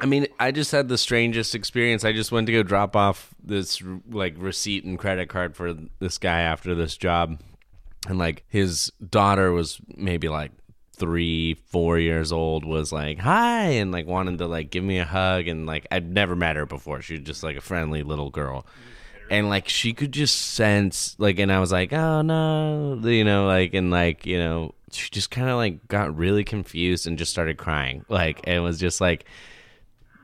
I mean, I just had the strangest experience. I just went to go drop off this like receipt and credit card for this guy after this job, and like his daughter was maybe like three, four years old. Was like hi and like wanted to like give me a hug and like I'd never met her before. She was just like a friendly little girl. And like she could just sense like, and I was like, oh no, you know, like, and like, you know, she just kind of like got really confused and just started crying. Like, it was just like,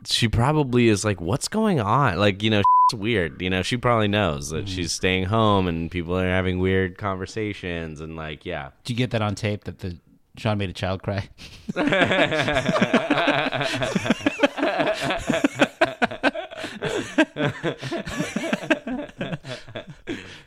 she probably is like, what's going on? Like, you know, it's weird. You know, she probably knows that mm-hmm. she's staying home and people are having weird conversations and like, yeah. Did you get that on tape that the Sean made a child cry?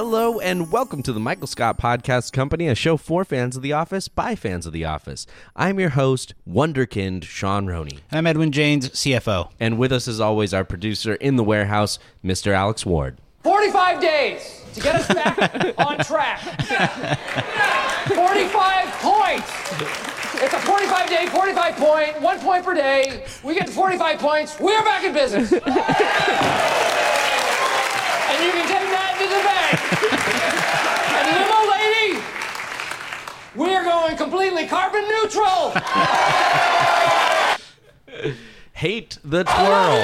Hello and welcome to the Michael Scott Podcast Company, a show for fans of The Office by fans of The Office. I'm your host, Wonderkind Sean Roney. I'm Edwin James, CFO. And with us, as always, our producer in the warehouse, Mr. Alex Ward. 45 days to get us back on track. 45 points. It's a 45 day, 45 point, one point per day. We get to 45 points. We're back in business. and you can take that to the bank. and limo lady, we are going completely carbon neutral. Hate the twirl.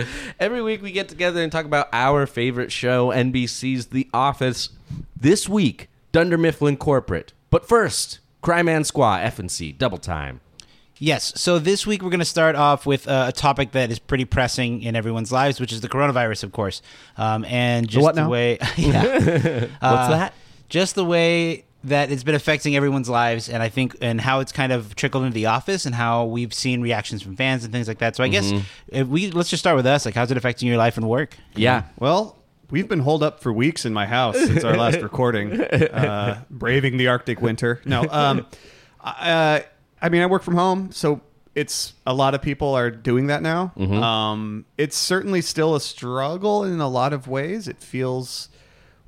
Every week we get together and talk about our favorite show, NBC's The Office. This week, Dunder Mifflin Corporate. But first, Crime and Squaw, F&C, Double Time. Yes. So this week we're going to start off with uh, a topic that is pretty pressing in everyone's lives, which is the coronavirus, of course. Um, and just what the now? way, yeah, What's that? just the way that it's been affecting everyone's lives, and I think, and how it's kind of trickled into the office, and how we've seen reactions from fans and things like that. So I guess if we let's just start with us. Like, how's it affecting your life and work? Yeah. Well, we've been holed up for weeks in my house since our last recording, uh, braving the Arctic winter. No, um, uh, I mean, I work from home, so it's a lot of people are doing that now. Um, it's certainly still a struggle in a lot of ways. It feels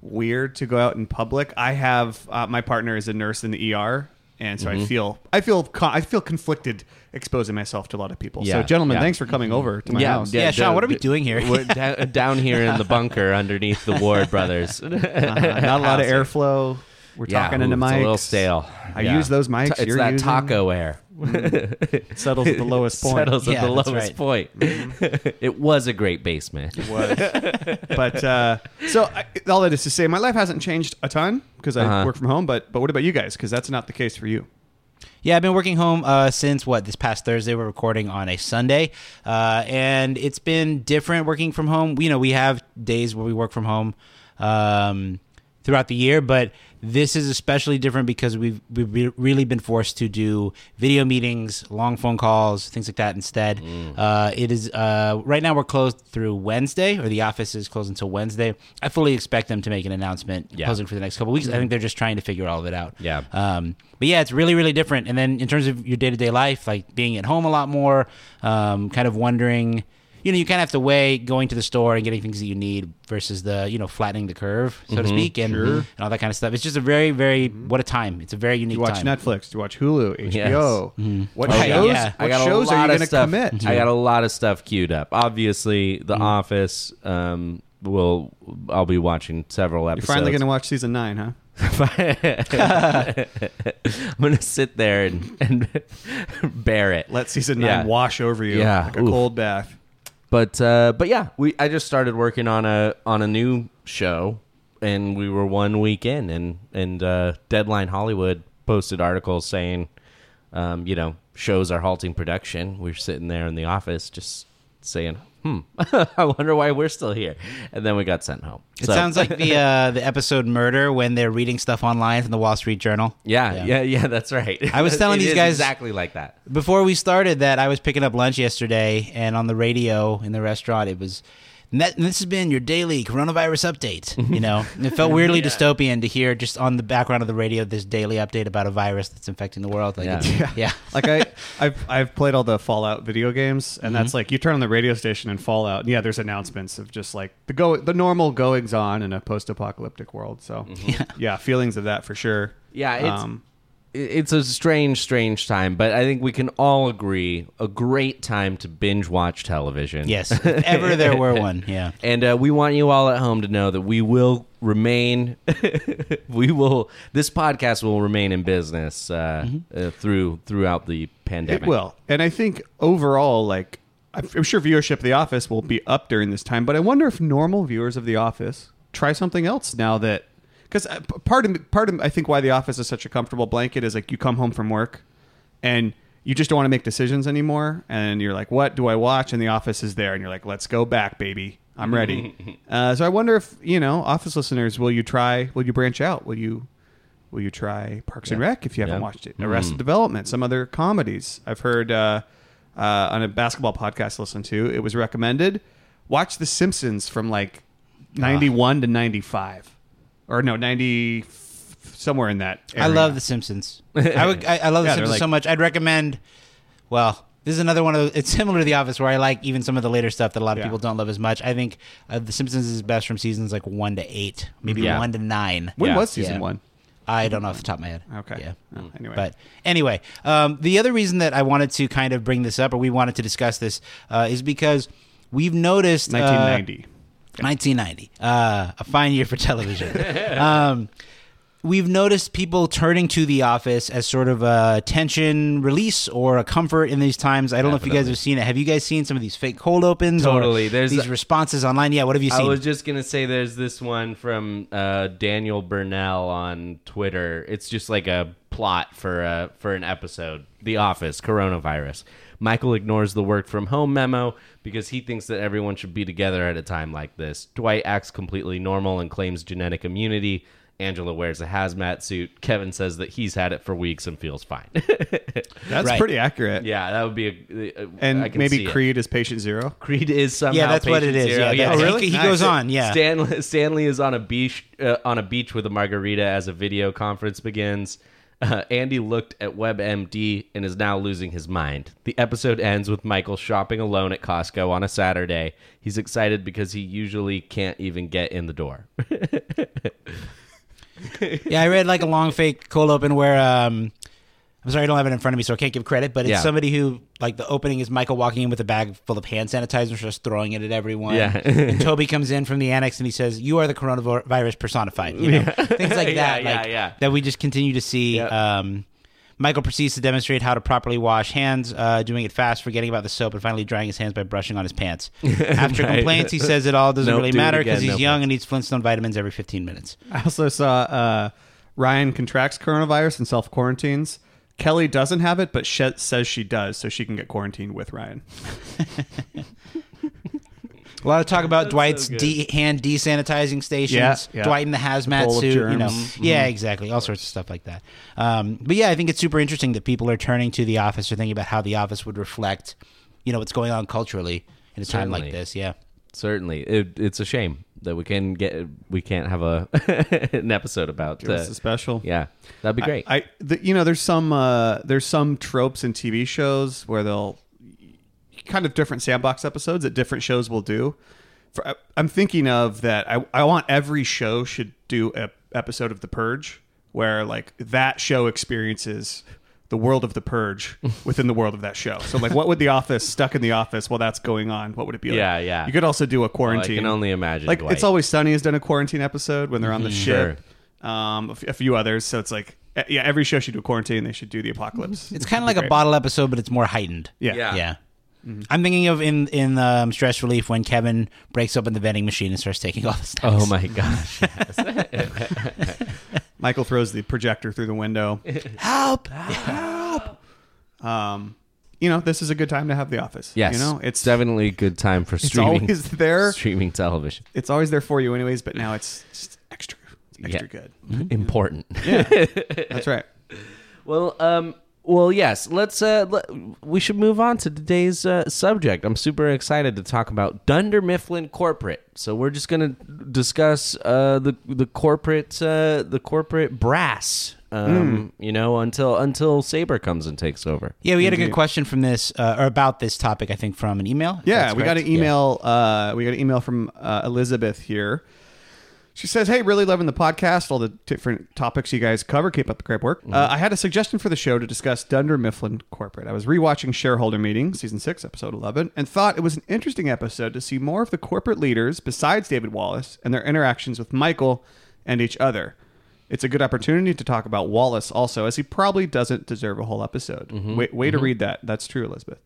weird to go out in public. I have uh, my partner is a nurse in the ER. And so I feel I feel I feel conflicted exposing myself to a lot of people. Yeah, so, gentlemen, yeah. thanks for coming over to my yeah, house. Yeah, Sean, the- what are we doing here? We're down, down here in the bunker underneath the Ward brothers. Uh, not a lot of airflow. We're Yeah, talking ooh, into it's mics. a little stale. I Yeah. use those mics. It's you're that using. taco air. It settles at the lowest point. Settles at the lowest right. point. it was a great basement. It was. but uh, so I, all that is to say, my life hasn't changed a ton because I Uh-huh. work from home. But but what about you guys? Because that's not the case for you. Yeah, I've been working home uh, since what this past Thursday. We're recording on a Sunday, uh, and it's been different working from home. You know, we have days where we work from home, um, throughout the year, but this is especially different because we've we've re- really been forced to do video meetings, long phone calls, things like that instead. Mm. Uh, it is uh, right now we're closed through Wednesday, or the office is closed until Wednesday. I fully expect them to make an announcement Yeah. closing for the next couple weeks. I think they're just trying to figure all of it out. Yeah. Um, but yeah, it's really, really different. And then in terms of your day to day life, like being at home a lot more, um, kind of wondering, you know, you kind of have to weigh going to the store and getting things that you need versus the, you know, flattening the curve, so Mm-hmm. to speak, and, and all that kind of stuff. It's just a very, very, what a time. It's a very unique Do you watch time. Netflix? Do you watch Hulu? HBO? What Oh, shows? yeah. Yeah. What I got shows a lot are you of going to stuff. commit? I got a lot of stuff queued up. Obviously, The Office. Um, will I'll be watching several episodes You're finally going to watch season nine, huh? I'm gonna sit there and, and bear it. Let season Yeah. nine wash over you Yeah. like a Oof. cold bath. But uh, but yeah, we I just started working on a on a new show, and we were one week in, and and uh, Deadline Hollywood posted articles saying, um, you know, shows are halting production. We're sitting there in the office just saying, hmm, I wonder why we're still here, and then we got sent home. It So- sounds like the uh, the episode Murder when they're reading stuff online from the Wall Street Journal. yeah, yeah, yeah, that's right. I was telling these guys- exactly like that. Before we started that, I was picking up lunch yesterday, and on the radio in the restaurant, it was. "Net- This has been your daily coronavirus update. You know, it felt weirdly dystopian to hear just on the background of the radio this daily update about a virus that's infecting the world. Like, Yeah. it's- yeah. Like I, I've I've played all the Fallout video games, and that's like you turn on the radio station and Fallout, and yeah, there's announcements of just like the go the normal goings on in a post apocalyptic world. So yeah. feelings of that for sure. Yeah, it's Um, it's a strange, strange time, but I think we can all agree a great time to binge watch television. Yes, if ever there were one. Yeah. And uh, we want you all at home to know that we will remain, we will, this podcast will remain in business uh, uh, through throughout the pandemic. It will, and I think overall, like I'm I'm sure viewership of The Office will be up during this time, but I wonder if normal viewers of The Office try something else now that because part of part of I think why The Office is such a comfortable blanket is like you come home from work and you just don't want to make decisions anymore, and you're like, what do I watch? And The Office is there, and you're like, let's go back, baby. I'm ready. uh, so I wonder if you know, Office listeners, will you try? Will you branch out? Will you? Will you try Parks and Rec if you haven't Yeah. watched it? Arrested Development, some other comedies. I've heard uh, uh, on a basketball podcast I listened to, it was recommended. Watch The Simpsons from like 91 to 95. Or no, 90, somewhere in that I love The Simpsons. I, would, I, I love The Yeah, they're Simpsons like- so much. I'd recommend. Well, this is another one of those. It's similar to The Office, where I like even some of the later stuff that a lot of Yeah. people don't love as much. I think uh, The Simpsons is best from seasons like one to eight, maybe Yeah. one to nine. When Yeah. was season Yeah. one? I don't know off the top of my head. Okay. Yeah. Oh, anyway. But anyway, um, the other reason that I wanted to kind of bring this up, or we wanted to discuss this, uh, is because we've noticed uh, 1990. 1990, uh, a fine year for television. um, we've noticed people turning to The Office as sort of a tension release or a comfort in these times. I don't know if you guys have seen it. Have you guys seen some of these fake cold opens? Totally. Or There's these a- responses online. Yeah, what have you seen? I was just gonna say, there's this one from uh, Daniel Burnell on Twitter. It's just like a plot for a for an episode. The Office, coronavirus. Michael ignores the work from home memo because he thinks that everyone should be together at a time like this. Dwight acts completely normal and claims genetic immunity. Angela wears a hazmat suit. Kevin says that he's had it for weeks and feels fine. That's Right. pretty accurate. yeah, that would be a. a And I can maybe see. Creed is patient zero. Creed is somehow. yeah, that's what it is. patient zero. Yeah, Oh, really? He, he Nice. goes on. Yeah. Stanley, Stanley is on a beach uh, on a beach with a margarita as a video conference begins. Uh, Andy looked at WebMD and is now losing his mind. The episode ends with Michael shopping alone at Costco on a Saturday. He's excited because he usually can't even get in the door. Yeah, I read like a long fake cold open where um I'm sorry I don't have it in front of me so I can't give credit, but it's Yeah. somebody who like the opening is Michael walking in with a bag full of hand sanitizer just throwing it at everyone. Yeah. and Toby comes in from the annex and he says, "You are the coronavirus personified." You know, things like Yeah, that. yeah, like, yeah. That we just continue to see. Yep. Um, Michael proceeds to demonstrate how to properly wash hands, uh, doing it fast, forgetting about the soap, and finally drying his hands by brushing on his pants. After Right. complaints, he says it all doesn't Nope, really matter because he's no young and needs Flintstone vitamins every 15 minutes. I also saw uh, Ryan contracts coronavirus and self quarantines. Kelly doesn't have it, but she says she does, so she can get quarantined with Ryan. A lot of talk about Dwight's de- hand desanitizing stations. Yeah, yeah. Dwight in the hazmat Bowl of suit. You know, germs. yeah, exactly. All sorts of stuff like that. Um, but yeah, I think it's super interesting that people are turning to The Office or thinking about how The Office would reflect, you know, what's going on culturally in a time like this. Yeah. Certainly, it, it's a shame that we can get we can't have a an episode about us a special. Yeah, that'd be great. I, the, you know, there's some uh, there's some tropes in TV shows where they'll kind of different sandbox episodes that different shows will do. For, I- I'm thinking of that. I, I want every show should do a episode of The Purge where like that show experiences the world of The Purge within the world of that show. So like, what would The Office stuck in The Office while that's going on? What would it be like? Yeah, yeah. You could also do a Well, I can only imagine. like Dwight. it's always sunny has done a quarantine episode when they're on the Sure. ship um a, f- a few others so it's like yeah every show should do a quarantine they should do the apocalypse It's kind of like a bottle episode, but it's more heightened. yeah Yeah. Yeah. I'm thinking of in in um, stress relief when Kevin breaks open the vending machine and starts taking all the snacks. Oh my gosh! michael throws the projector through the window Help! um you know this is a good time to have the office Yes, you know it's definitely a good time for streaming. it's streaming. always there streaming television. it's always there for you anyways but now it's just extra it's extra Yeah. good Important. Yeah, that's right Well, um, well, yes. Let's. Uh, let, we should move on to today's uh, subject. I'm super excited to talk about Dunder Mifflin Corporate. So we're just gonna discuss uh, the the corporate uh, the corporate brass. Um, You know, until until Saber comes and takes over. Yeah, we had a good question from this uh, or about this topic. I think from an email. Yeah, that's we got an email. Uh, we got an email from uh, Elizabeth here. She says, "Hey, really loving the podcast. All the different topics you guys cover. Keep up the great work. Uh, I had a suggestion for the show to discuss Dunder Mifflin Corporate. I was rewatching Shareholder Meeting, season six, episode eleven, and thought it was an interesting episode to see more of the corporate leaders besides David Wallace and their interactions with Michael and each other." It's a good opportunity to talk about Wallace also, as he probably doesn't deserve a whole episode. Way, way to read that. That's true, Elizabeth.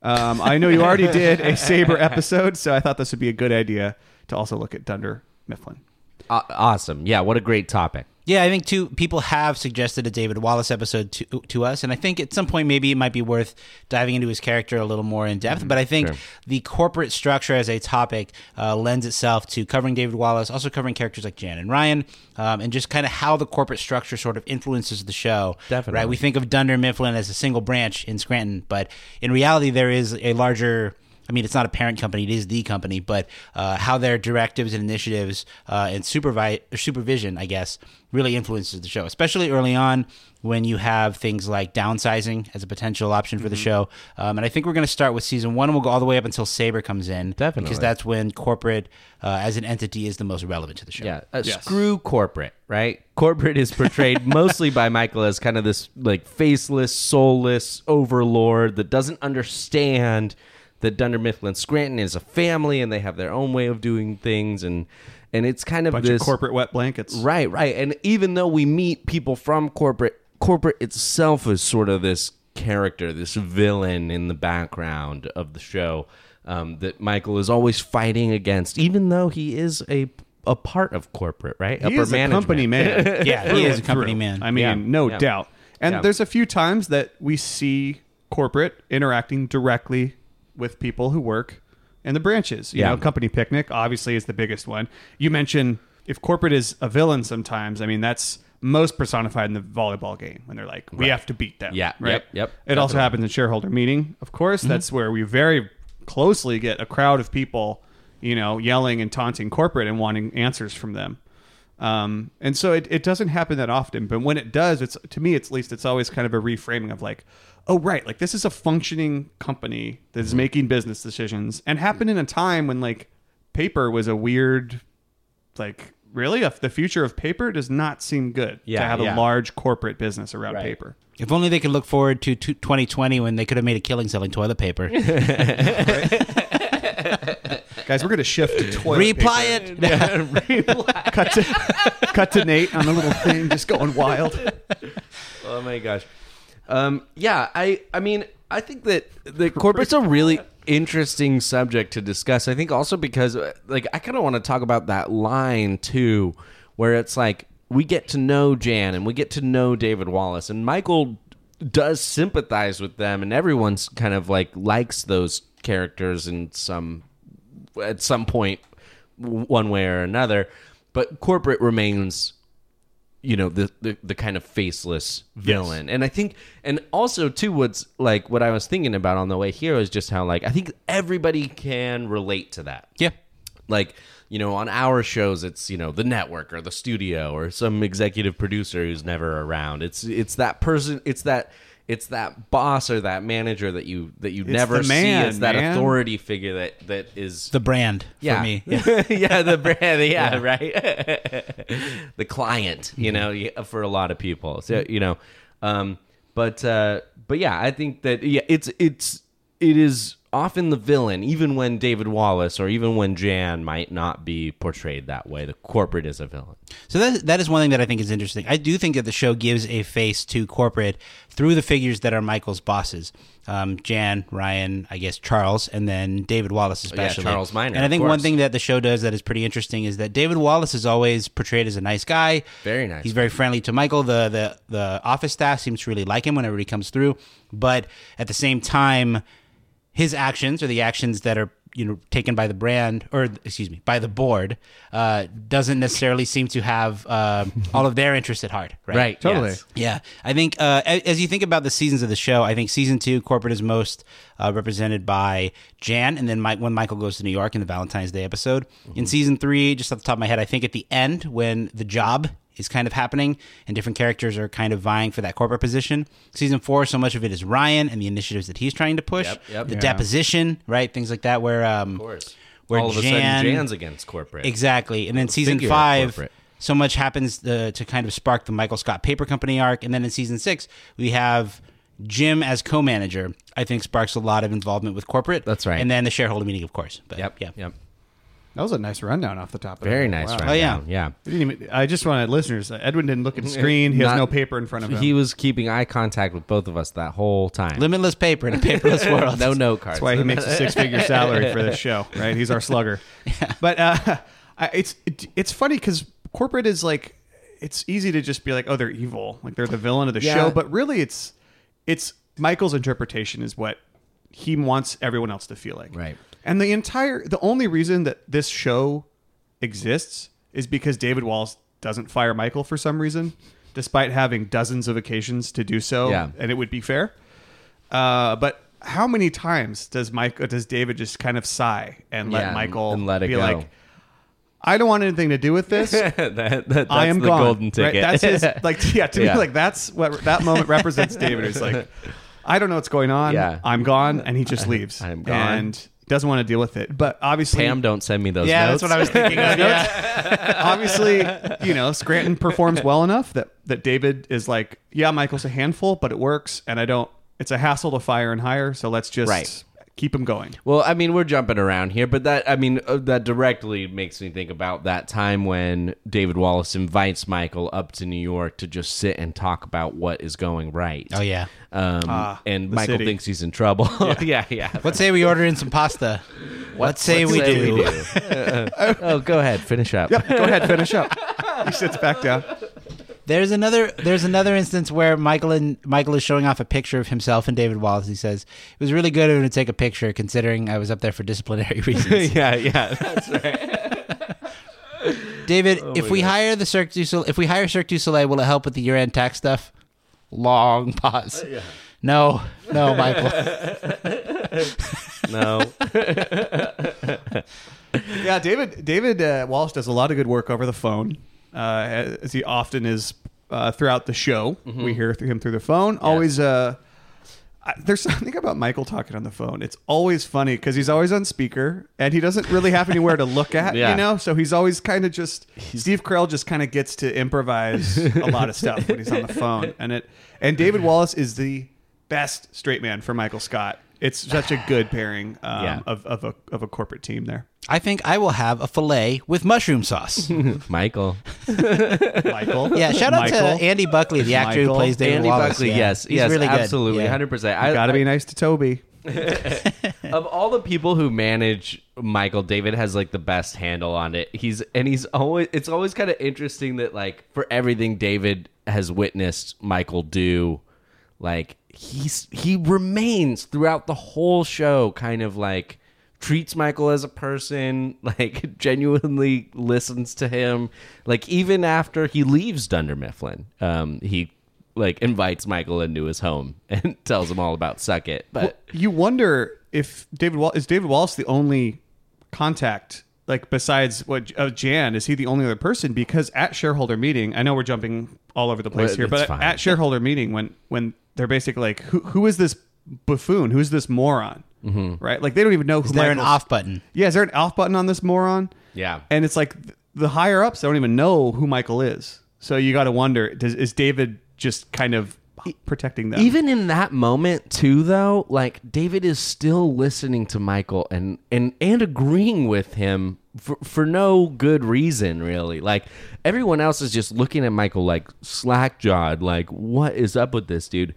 Um, I know you already did a Saber episode, so I thought this would be a good idea to also look at Dunder Mifflin. Uh, awesome. Yeah. What a great topic. Yeah, I think too. People have suggested a David Wallace episode to to us, and I think at some point maybe it might be worth diving into his character a little more in depth. but I think sure. the corporate structure as a topic uh, lends itself to covering David Wallace, also covering characters like Jan and Ryan, um, and just kind of how the corporate structure sort of influences the show. Definitely. right. We think of Dunder Mifflin as a single branch in Scranton, but in reality, there is a larger. I mean, it's not a parent company; it is the company. But uh, how their directives and initiatives uh, and supervi- supervision, I guess, really influences the show, especially early on when you have things like downsizing as a potential option for the show. Um, and I think we're going to start with season one, and we'll go all the way up until Saber comes in, Definitely. because that's when corporate uh, as an entity is the most relevant to the show. Yeah, uh, screw corporate, right? Corporate is portrayed mostly by Michael as kind of this like faceless, soulless overlord that doesn't understand that Dunder Mifflin Scranton is a family and they have their own way of doing things and and it's kind of Bunch this of corporate wet blankets. Right, right. And even though we meet people from corporate, corporate itself is sort of this character, this villain in the background of the show um, that Michael is always fighting against, even though he is a a part of corporate, right? He is a management. company man. Yeah, he is a company through. man. I mean, Yeah, no yeah. doubt. And Yeah. there's a few times that we see corporate interacting directly with people who work in the branches. You Yeah. know, company picnic obviously is the biggest one. You mentioned if corporate is a villain sometimes, I mean that's most personified in the volleyball game when they're like, we have to beat them. Yeah, Right. yep, yep, It also happens in shareholder meeting, of course. That's where we very closely get a crowd of people, you know, yelling and taunting corporate and wanting answers from them. Um, and so it, it doesn't happen that often, but when it does, it's to me, at least, it's always kind of a reframing of like, oh right, like this is a functioning company that is mm-hmm. making business decisions and happened in a time when like paper was a weird, like really, if the future of paper does not seem good to have yeah. a large corporate business around Right. paper. If only they could look forward to to 2020 when they could have made a killing selling toilet paper. Guys, we're gonna shift to toilet Reply paper. it. Cut to cut to Nate on the little thing, just going wild. Oh my gosh. Um, yeah, I I mean I think that the corporate's a really interesting subject to discuss. I think also because like I kind of want to talk about that line too, where it's like we get to know Jan and we get to know David Wallace and Michael does sympathize with them and everyone's kind of like likes those characters in some at some one way or another. But corporate remains you know the, the the kind of faceless villain. And i think and also too what's like what i was thinking about on the way here is just how like i think everybody can relate to that. Yeah. like you know on our shows it's you know the network or the studio or some executive producer who's never around. It's it's that person it's that it's that boss or that manager that you that you never man, see it's that man. authority figure that that is The brand yeah. for me. Yeah. yeah, the brand. Yeah, right. the client, you know, for a lot of people. So you know, um, but uh, but yeah, I think that yeah, it's it's it is often the villain, even when David Wallace or even when Jan might not be portrayed that way. The corporate is a villain. So that that is one thing that I think is interesting. I do think that the show gives a face to corporate through the figures that are Michael's bosses. Um, Jan, Ryan, I guess Charles, and then David Wallace especially. Charles Miner, And I think one thing that the show does that is pretty interesting is that David Wallace is always portrayed as a nice guy. Very nice He's very friendly to Michael. The the the office staff seems to really like him whenever he comes through. But at the same time, his actions or the actions that are you know taken by the brand or excuse me by the board uh, doesn't necessarily seem to have um all of their interests at heart right Right. Totally. yes. yeah i think uh, as you think about the seasons of the show i think season two corporate is most uh, represented by jan and then Mike, when michael goes to new york in the valentine's day episode in season three just off the top of my head i think at the end when the job is kind of happening and different characters are kind of vying for that corporate position season four so much of it is ryan and the initiatives that he's trying to push Yep, yep. the Yeah. deposition right things like that where um Of course. where All of a Jan- sudden, Jan's against corporate. Exactly. And then season five, so much happens uh, to kind of spark the Michael Scott Paper Company arc. And then in season six, we have Jim as co manager, I think sparks a lot of involvement with corporate. That's right. And then the shareholder meeting, of course. But, Yep. Yeah. Yep. That was a nice rundown off the top. of Very it. nice. Wow. Right Oh, yeah. Yeah. We didn't even, I just wanted listeners. uh, Edwin didn't look at the screen. He has Not- no paper in front of him. He was keeping eye contact with both of us that whole time. Limitless paper in a paperless world. no note cards. That's why he makes a six-figure salary for this show, right? He's our slugger. But uh, it's it, it's funny because corporate is like it's easy to just be like, oh, they're evil, like they're the villain of the Yeah. show. But really, it's it's Michael's interpretation is what he wants everyone else to feel like, Right. And the entire the only reason that this show exists is because David Wallace doesn't fire Michael for some reason, despite having dozens of occasions to do so, Yeah. and it would be fair. Uh, but how many times does Mike uh, does David just kind of sigh and let Yeah, Michael and let it be go. like, I don't want anything to do with this. that, that, that's I am the gone. golden Right? ticket. That's his like yeah, to Yeah. me like that's what that moment represents David. It's like I don't know what's going on. Yeah. I'm gone and he just leaves. I'm gone. And doesn't want to deal with it. But obviously Pam, don't send me those Yeah, notes. that's what I was thinking of. Yeah. obviously, you know, Scranton performs well enough that that David is like, yeah, Michael's a handful, but it works, and I don't. It's a hassle to fire and hire, so let's just Right. Keep him going. Well, I mean, we're jumping around here, but that I mean, uh, that directly makes me think about that time when David Wallace invites Michael up to New York to just sit and talk about what is going right. Oh, yeah. Um, Ah, and Michael city. thinks he's in trouble. Yeah, yeah. Let's say we order in some pasta. What say we say do? we do? oh, go ahead, finish up. Yep, go ahead, finish up. He sits back down. There's another there's another instance where Michael and Michael is showing off a picture of himself and David Wallace. He says, It was really good of him to take a picture considering I was up there for disciplinary reasons. yeah, yeah. That's right. David, if we hire the Cirque du Soleil, if we hire Cirque du Soleil, will it help with the year end tax stuff? Long pause. No, no, Michael. No. Yeah, David David uh, Wallace does a lot of good work over the phone, uh, as he often is uh, throughout the show. We hear through him through the phone. Always, uh, I, there's something about Michael talking on the phone. It's always funny because he's always on speaker and he doesn't really have anywhere to look at, Yeah. you know. So he's always kind of just Steve Carell just kind of gets to improvise a lot of stuff when he's on the phone, and it and David Wallace is the best straight man for Michael Scott. It's such a good pairing um, Yeah. of, of a of a corporate team there. I think I will have a filet with mushroom sauce. Michael. Michael. Yeah, shout out Michael. to Andy Buckley, the actor who plays David Andy Wallace. Buckley, Yeah. yes, He's yes, really good. absolutely, Yeah. hundred percent. I Got to I- be nice to Toby. of all the people who manage Michael, David has like the best handle on it. He's and he's always it's always kind of interesting that like for everything David has witnessed Michael do, like he's he remains throughout the whole show kind of like treats Michael as a person, like genuinely listens to him. Like even after he leaves Dunder Mifflin, um, he like invites Michael into his home and tells him all about Suck It. But you wonder if David Wall is David Wallace the only contact like besides what uh, Jan is he the only other person because at shareholder meeting I know we're jumping all over the place Well, here but fine. at shareholder meeting when when they're basically like who who is this buffoon who's this moron Mm-hmm. right like they don't even know who Is there an off button? yeah is there an off button on this moron Yeah. and it's like the higher ups don't even know who Michael is so you got to wonder does is David just kind of protecting them. Even in that moment too though like david is still listening to michael and and and agreeing with him for, for no good reason really. Like everyone else is just looking at michael like slack jawed like what is up with this dude?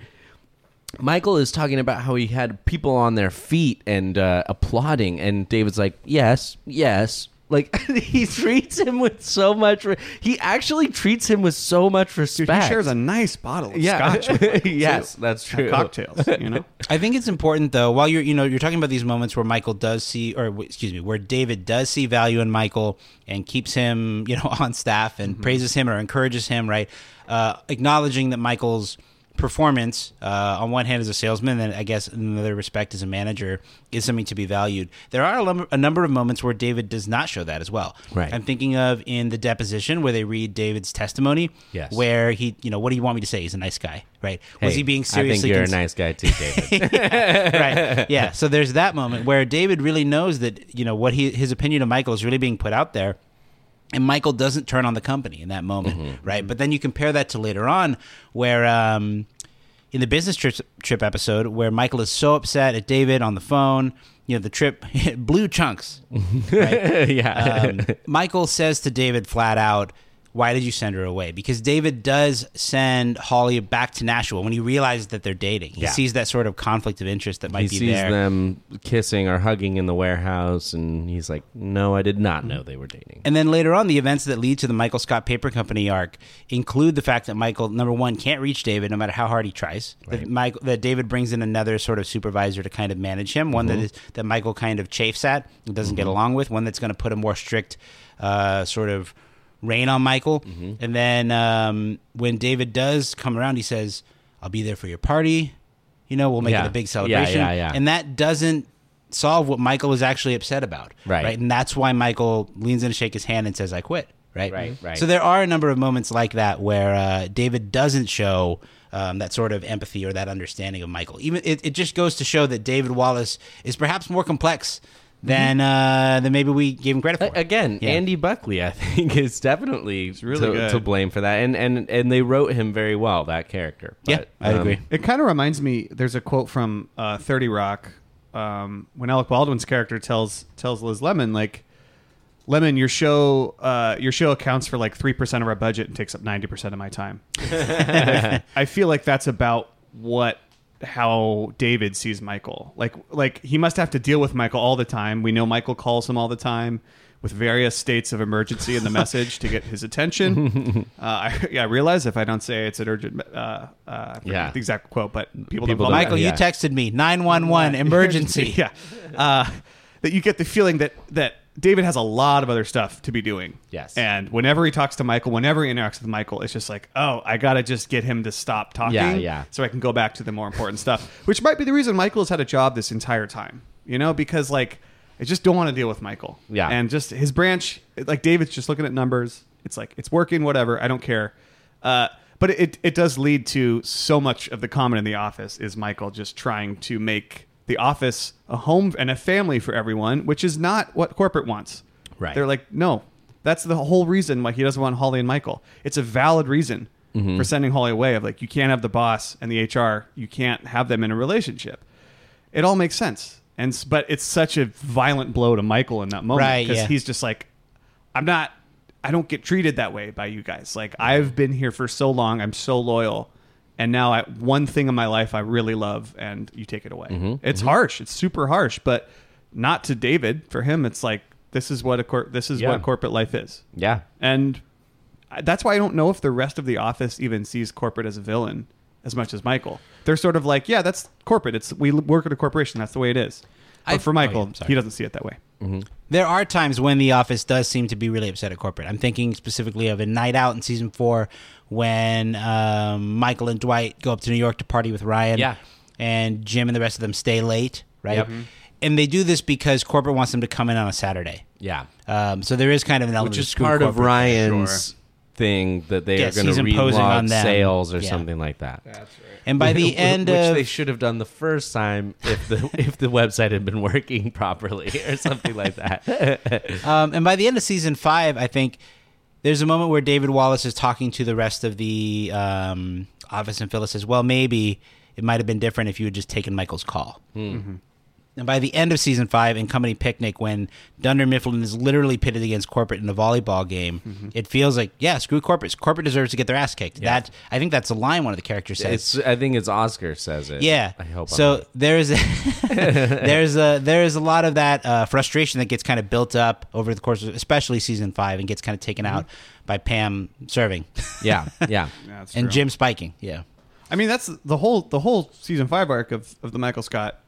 Michael is talking about how he had people on their feet and uh, applauding and david's like yes yes like he treats him with so much re- he actually treats him with so much Dude, respect he shares a nice bottle of yeah scotch with Michael, yes too. that's true cocktails you know I think it's important though. While you're, you know, you're talking about these moments where Michael does see, or excuse me, where David does see value in Michael and keeps him, you know, on staff and praises him or encourages him, right? Uh, acknowledging that Michael's performance, uh, on one hand as a salesman, and I guess in another respect as a manager, is something to be valued. There are a, lum- a number of moments where David does not show that as well. Right. I'm thinking of in the deposition where they read David's testimony, Yes. where he, you know, what do you want me to say? He's a nice guy, right? Was he being I seriously? think you're cons- a nice guy too, David. right. Yeah. So there's that moment where David really knows that you know what he his opinion of Michael is really being put out there. And Michael doesn't turn on the company in that moment, right? But then you compare that to later on, where um, in the business trip, trip episode, where Michael is so upset at David on the phone, you know, the trip blue chunks. Right? yeah. um, Michael says to David flat out, "Why did you send her away?" Because David does send Holly back to Nashua when he realizes that they're dating. He Yeah. sees that sort of conflict of interest that might he be sees there. them kissing or hugging in the warehouse, and he's like, "No, I did not know they were dating." And then later on, the events that lead to the Michael Scott Paper Company arc include the fact that Michael, number one, can't reach David no matter how hard he tries. That Michael, that David brings in another sort of supervisor to kind of manage him, one that is that Michael kind of chafes at and doesn't get along with, one that's going to put a more strict uh, sort of rein on Michael. And then um, when David does come around, he says, "I'll be there for your party." You know, we'll make Yeah. it a big celebration. yeah, yeah. And that doesn't solve what Michael is actually upset about. Right. Right. And that's why Michael leans in to shake his hand and says, I quit. Right. Right, right. So there are a number of moments like that where uh, David doesn't show um, that sort of empathy or that understanding of Michael. Even it, it just goes to show that David Wallace is perhaps more complex than uh, than maybe we gave him credit for. Again, Yeah. Andy Buckley, I think, is definitely really to, good. to blame for that, and and and they wrote him very well that character. Yeah, But, I um, agree. It kind of reminds me. There's a quote from uh, Thirty Rock um, when Alec Baldwin's character tells tells Liz Lemon like, "Lemon, your show uh, your show accounts for like three percent of our budget and takes up ninety percent of my time." I, I feel like that's about what how David sees Michael. Like like he must have to deal with Michael all the time. We know Michael calls him all the time. With various states of emergency in the message to get his attention. Uh, I, yeah, I realize if I don't say it's an urgent, uh, uh, Yeah. the exact quote, but people, People don't don't- Michael, yeah. you texted me 911 emergency. yeah, uh, that you get the feeling that that David has a lot of other stuff to be doing. Yes. and whenever he talks to Michael, whenever he interacts with Michael, it's just like, oh, I gotta just get him to stop talking, Yeah, yeah. so I can go back to the more important stuff. Which might be the reason Michael has had a job this entire time. You know, because like I just don't want to deal with Michael. Yeah. and just his branch, like David's just looking at numbers. It's like it's working, whatever. I don't care. Uh, but it it does lead to so much of the comment in the office is Michael just trying to make the office a home and a family for everyone, which is not what corporate wants. Right. They're like, no, that's the whole reason why he doesn't want Holly and Michael. It's a valid reason mm-hmm. for sending Holly away. Of like, you can't have the boss and the HR, you can't have them in a relationship. It all makes sense, and but it's such a violent blow to Michael in that moment Right, yeah. he's just like, I'm not. I don't get treated that way by you guys. Like I've been here for so long. I'm so loyal. And now I, one thing in my life I really love and you take it away. Mm-hmm, It's harsh. It's super harsh, but not to David. For him it's like this is what a cor- this is Yeah. what corporate life is. Yeah, And that's why I don't know if the rest of the office even sees corporate as a villain as much as Michael. They're sort of like, yeah, that's corporate. It's we work at a corporation. That's the way it is. But for Michael, oh, yeah, he doesn't see it that way. There are times when the office does seem to be really upset at corporate. I'm thinking specifically of a night out in season four when um, Michael and Dwight go up to New York to party with Ryan. Yeah. And Jim and the rest of them stay late, right? Yep. And they do this because corporate wants them to come in on a Saturday. Yeah. Um, so there is kind of an element Which is screw part of corporate. Ryan's thing that they Yes, are going he's to imposing on relog them. sales or Yeah. something like that. That's right. And by the end which of they should have done the first time if the if the website had been working properly or something like that. Um, and by the end of season five, I think there's a moment where David Wallace is talking to the rest of the um, office, and Phyllis says, "Well, maybe it might have been different if you had just taken Michael's call." And by the end of season five, in Company Picnic, when Dunder Mifflin is literally pitted against corporate in a volleyball game, it feels like, yeah, screw corporate. Corporate deserves to get their ass kicked. That I think that's a line one of the characters says. it's I think it's Oscar says it. Yeah. I hope. I'm So right. there's there's a there's a lot of that uh, frustration that gets kind of built up over the course of especially season five and gets kind of taken out by Pam serving yeah, yeah. Yeah, that's and true. Jim spiking. Yeah. I mean, that's the whole the whole season five arc of, of the Michael Scott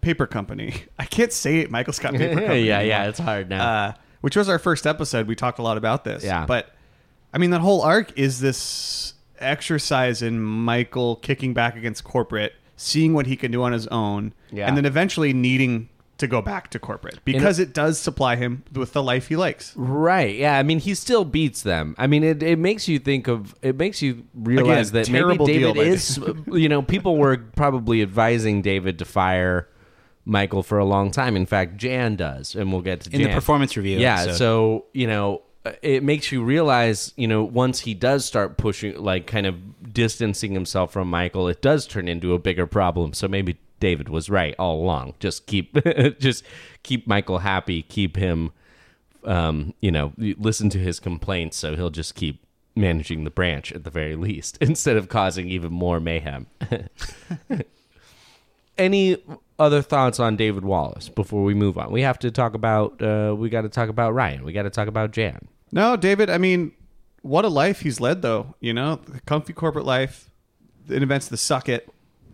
paper company. I can't say it, Michael Scott paper company. yeah, yeah. It's hard now. Uh, which was our first episode. We talked a lot about this. Yeah. But I mean, that whole arc is this exercise in Michael kicking back against corporate, seeing what he can do on his own, Yeah. and then eventually needing to go back to corporate because it does supply him with the life he likes. Right. Yeah. I mean, he still beats them. I mean, it, it makes you think of it makes you realize Again, that maybe David is. you know, people were probably advising David to fire Michael for a long time. In fact, Jan does, and we'll get to In the performance review Yeah. episode. So you know, it makes you realize, you know, once he does start pushing, like, kind of distancing himself from Michael, it does turn into a bigger problem. So maybe David was right all along. Just keep, just keep Michael happy. Keep him um, you know, listen to his complaints, so he'll just keep managing the branch at the very least, instead of causing even more mayhem. Any other thoughts on David Wallace before we move on? We have to talk about. Uh, we got to talk about Ryan. We got to talk about Jan. No, David. I mean, what a life he's led, though. You know, the comfy corporate life. It invents the suck it,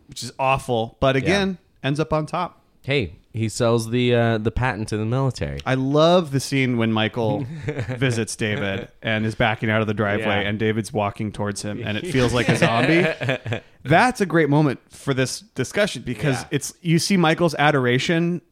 which is awful, but again, ends up on top. Hey, he sells the uh, the patent to the military. I love the scene when Michael visits David and is backing out of the driveway, Yeah. and David's walking towards him, and it feels like a zombie. That's a great moment for this discussion because Yeah. it's you see Michael's adoration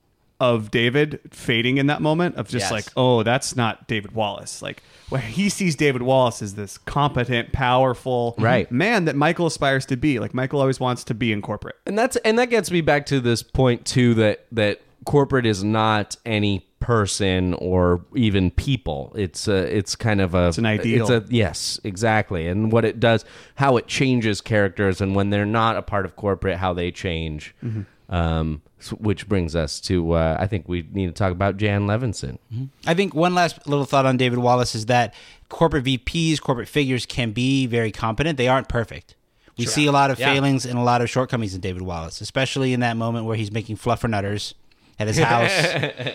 of David fading in that moment of just Yes. like, oh, that's not David Wallace. Like, where he sees David Wallace as this competent, powerful Right. man that Michael aspires to be. Like, Michael always wants to be in corporate. and that's and that gets me back to this point too that that corporate is not any person or even people it's a it's kind of a it's an ideal. it's a yes exactly and what it does how it changes characters and when they're not a part of corporate how they change mm-hmm. Um which brings us to uh, i think we need to talk about jan levinson I think one last little thought on David Wallace is that corporate VPs, corporate figures can be very competent. They aren't perfect. We see a lot of Yeah. failings and a lot of shortcomings in David Wallace, especially in that moment where he's making fluffernutters at his house,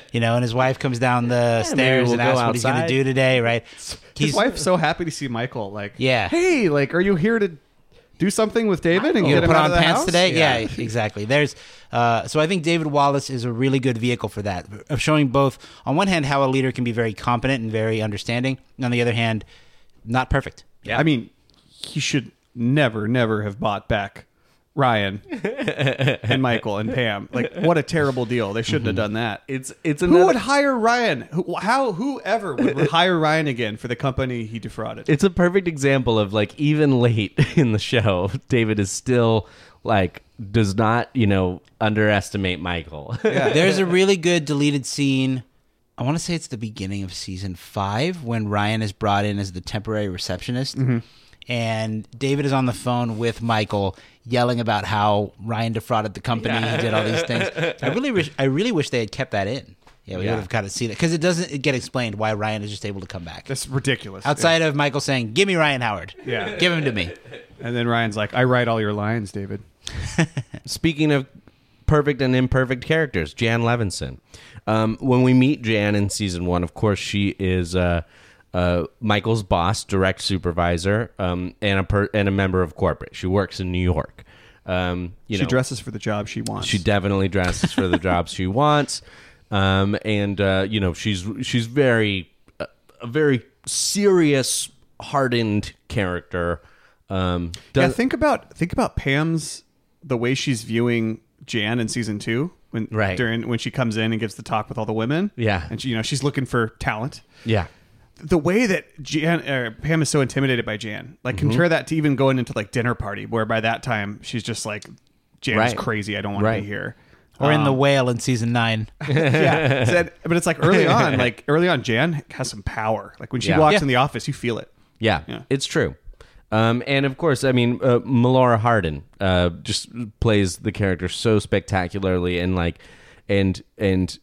you know, and his wife comes down the maybe stairs we'll and go asks what he's going to do today, right? His wife's so happy to see Michael. Like, Yeah. hey, like, are you here to do something with David and You get him put out on of the pants house? today? Yeah. exactly. There's uh, so I think David Wallace is a really good vehicle for that, of showing both on one hand how a leader can be very competent and very understanding, and on the other hand, not perfect. Yeah, I mean, he should never, never have bought back Ryan and Michael and Pam. Like, what a terrible deal. They shouldn't have mm-hmm. done that. it's it's Who another would hire Ryan? Who, how? Whoever would hire Ryan again for the company he defrauded? it's a perfect example of like even late in the show david is still like does not you know underestimate michael There's a really good deleted scene. I want to say it's the beginning of season five when Ryan is brought in as the temporary receptionist. Mm-hmm. And David is on the phone with Michael, yelling about how Ryan defrauded the company. He did all these things. I really wish. I really wish they had kept that in. Yeah, we Yeah. would have kind of seen it because it doesn't get explained why Ryan is just able to come back That's ridiculous. outside of Michael saying, "Give me Ryan Howard. Yeah. give him to me." and then Ryan's like, "I write all your lines, David." speaking of perfect and imperfect characters jan levinson um, when we meet jan in season one of course she is uh, uh, michael's boss direct supervisor um, and a per- and a member of corporate she works in new york Um, you she know, dresses for the job she wants. she definitely dresses for the jobs she wants, um, and uh, you know she's she's very uh, a very serious, hardened character. Um, yeah, think about think about Pam's the way she's viewing Jan in season two when Right. during when she comes in and gives the talk with all the women. Yeah. and she, you know she's looking for talent. yeah, The way that Jan uh, Pam is so intimidated by Jan, like Mm-hmm. compare that to even going into like dinner party, where by that time she's just like, Jan is Right. crazy. I don't want Right. to be here. Or in the Um, whale in season nine. yeah, said- but it's like early on, like early on, Jan has some power. Like when she Yeah. walks Yeah. in the office, you feel it. Yeah, Yeah. it's true. Um, and of course, I mean, uh, Melora Hardin uh, just plays the character so spectacularly, and like, and and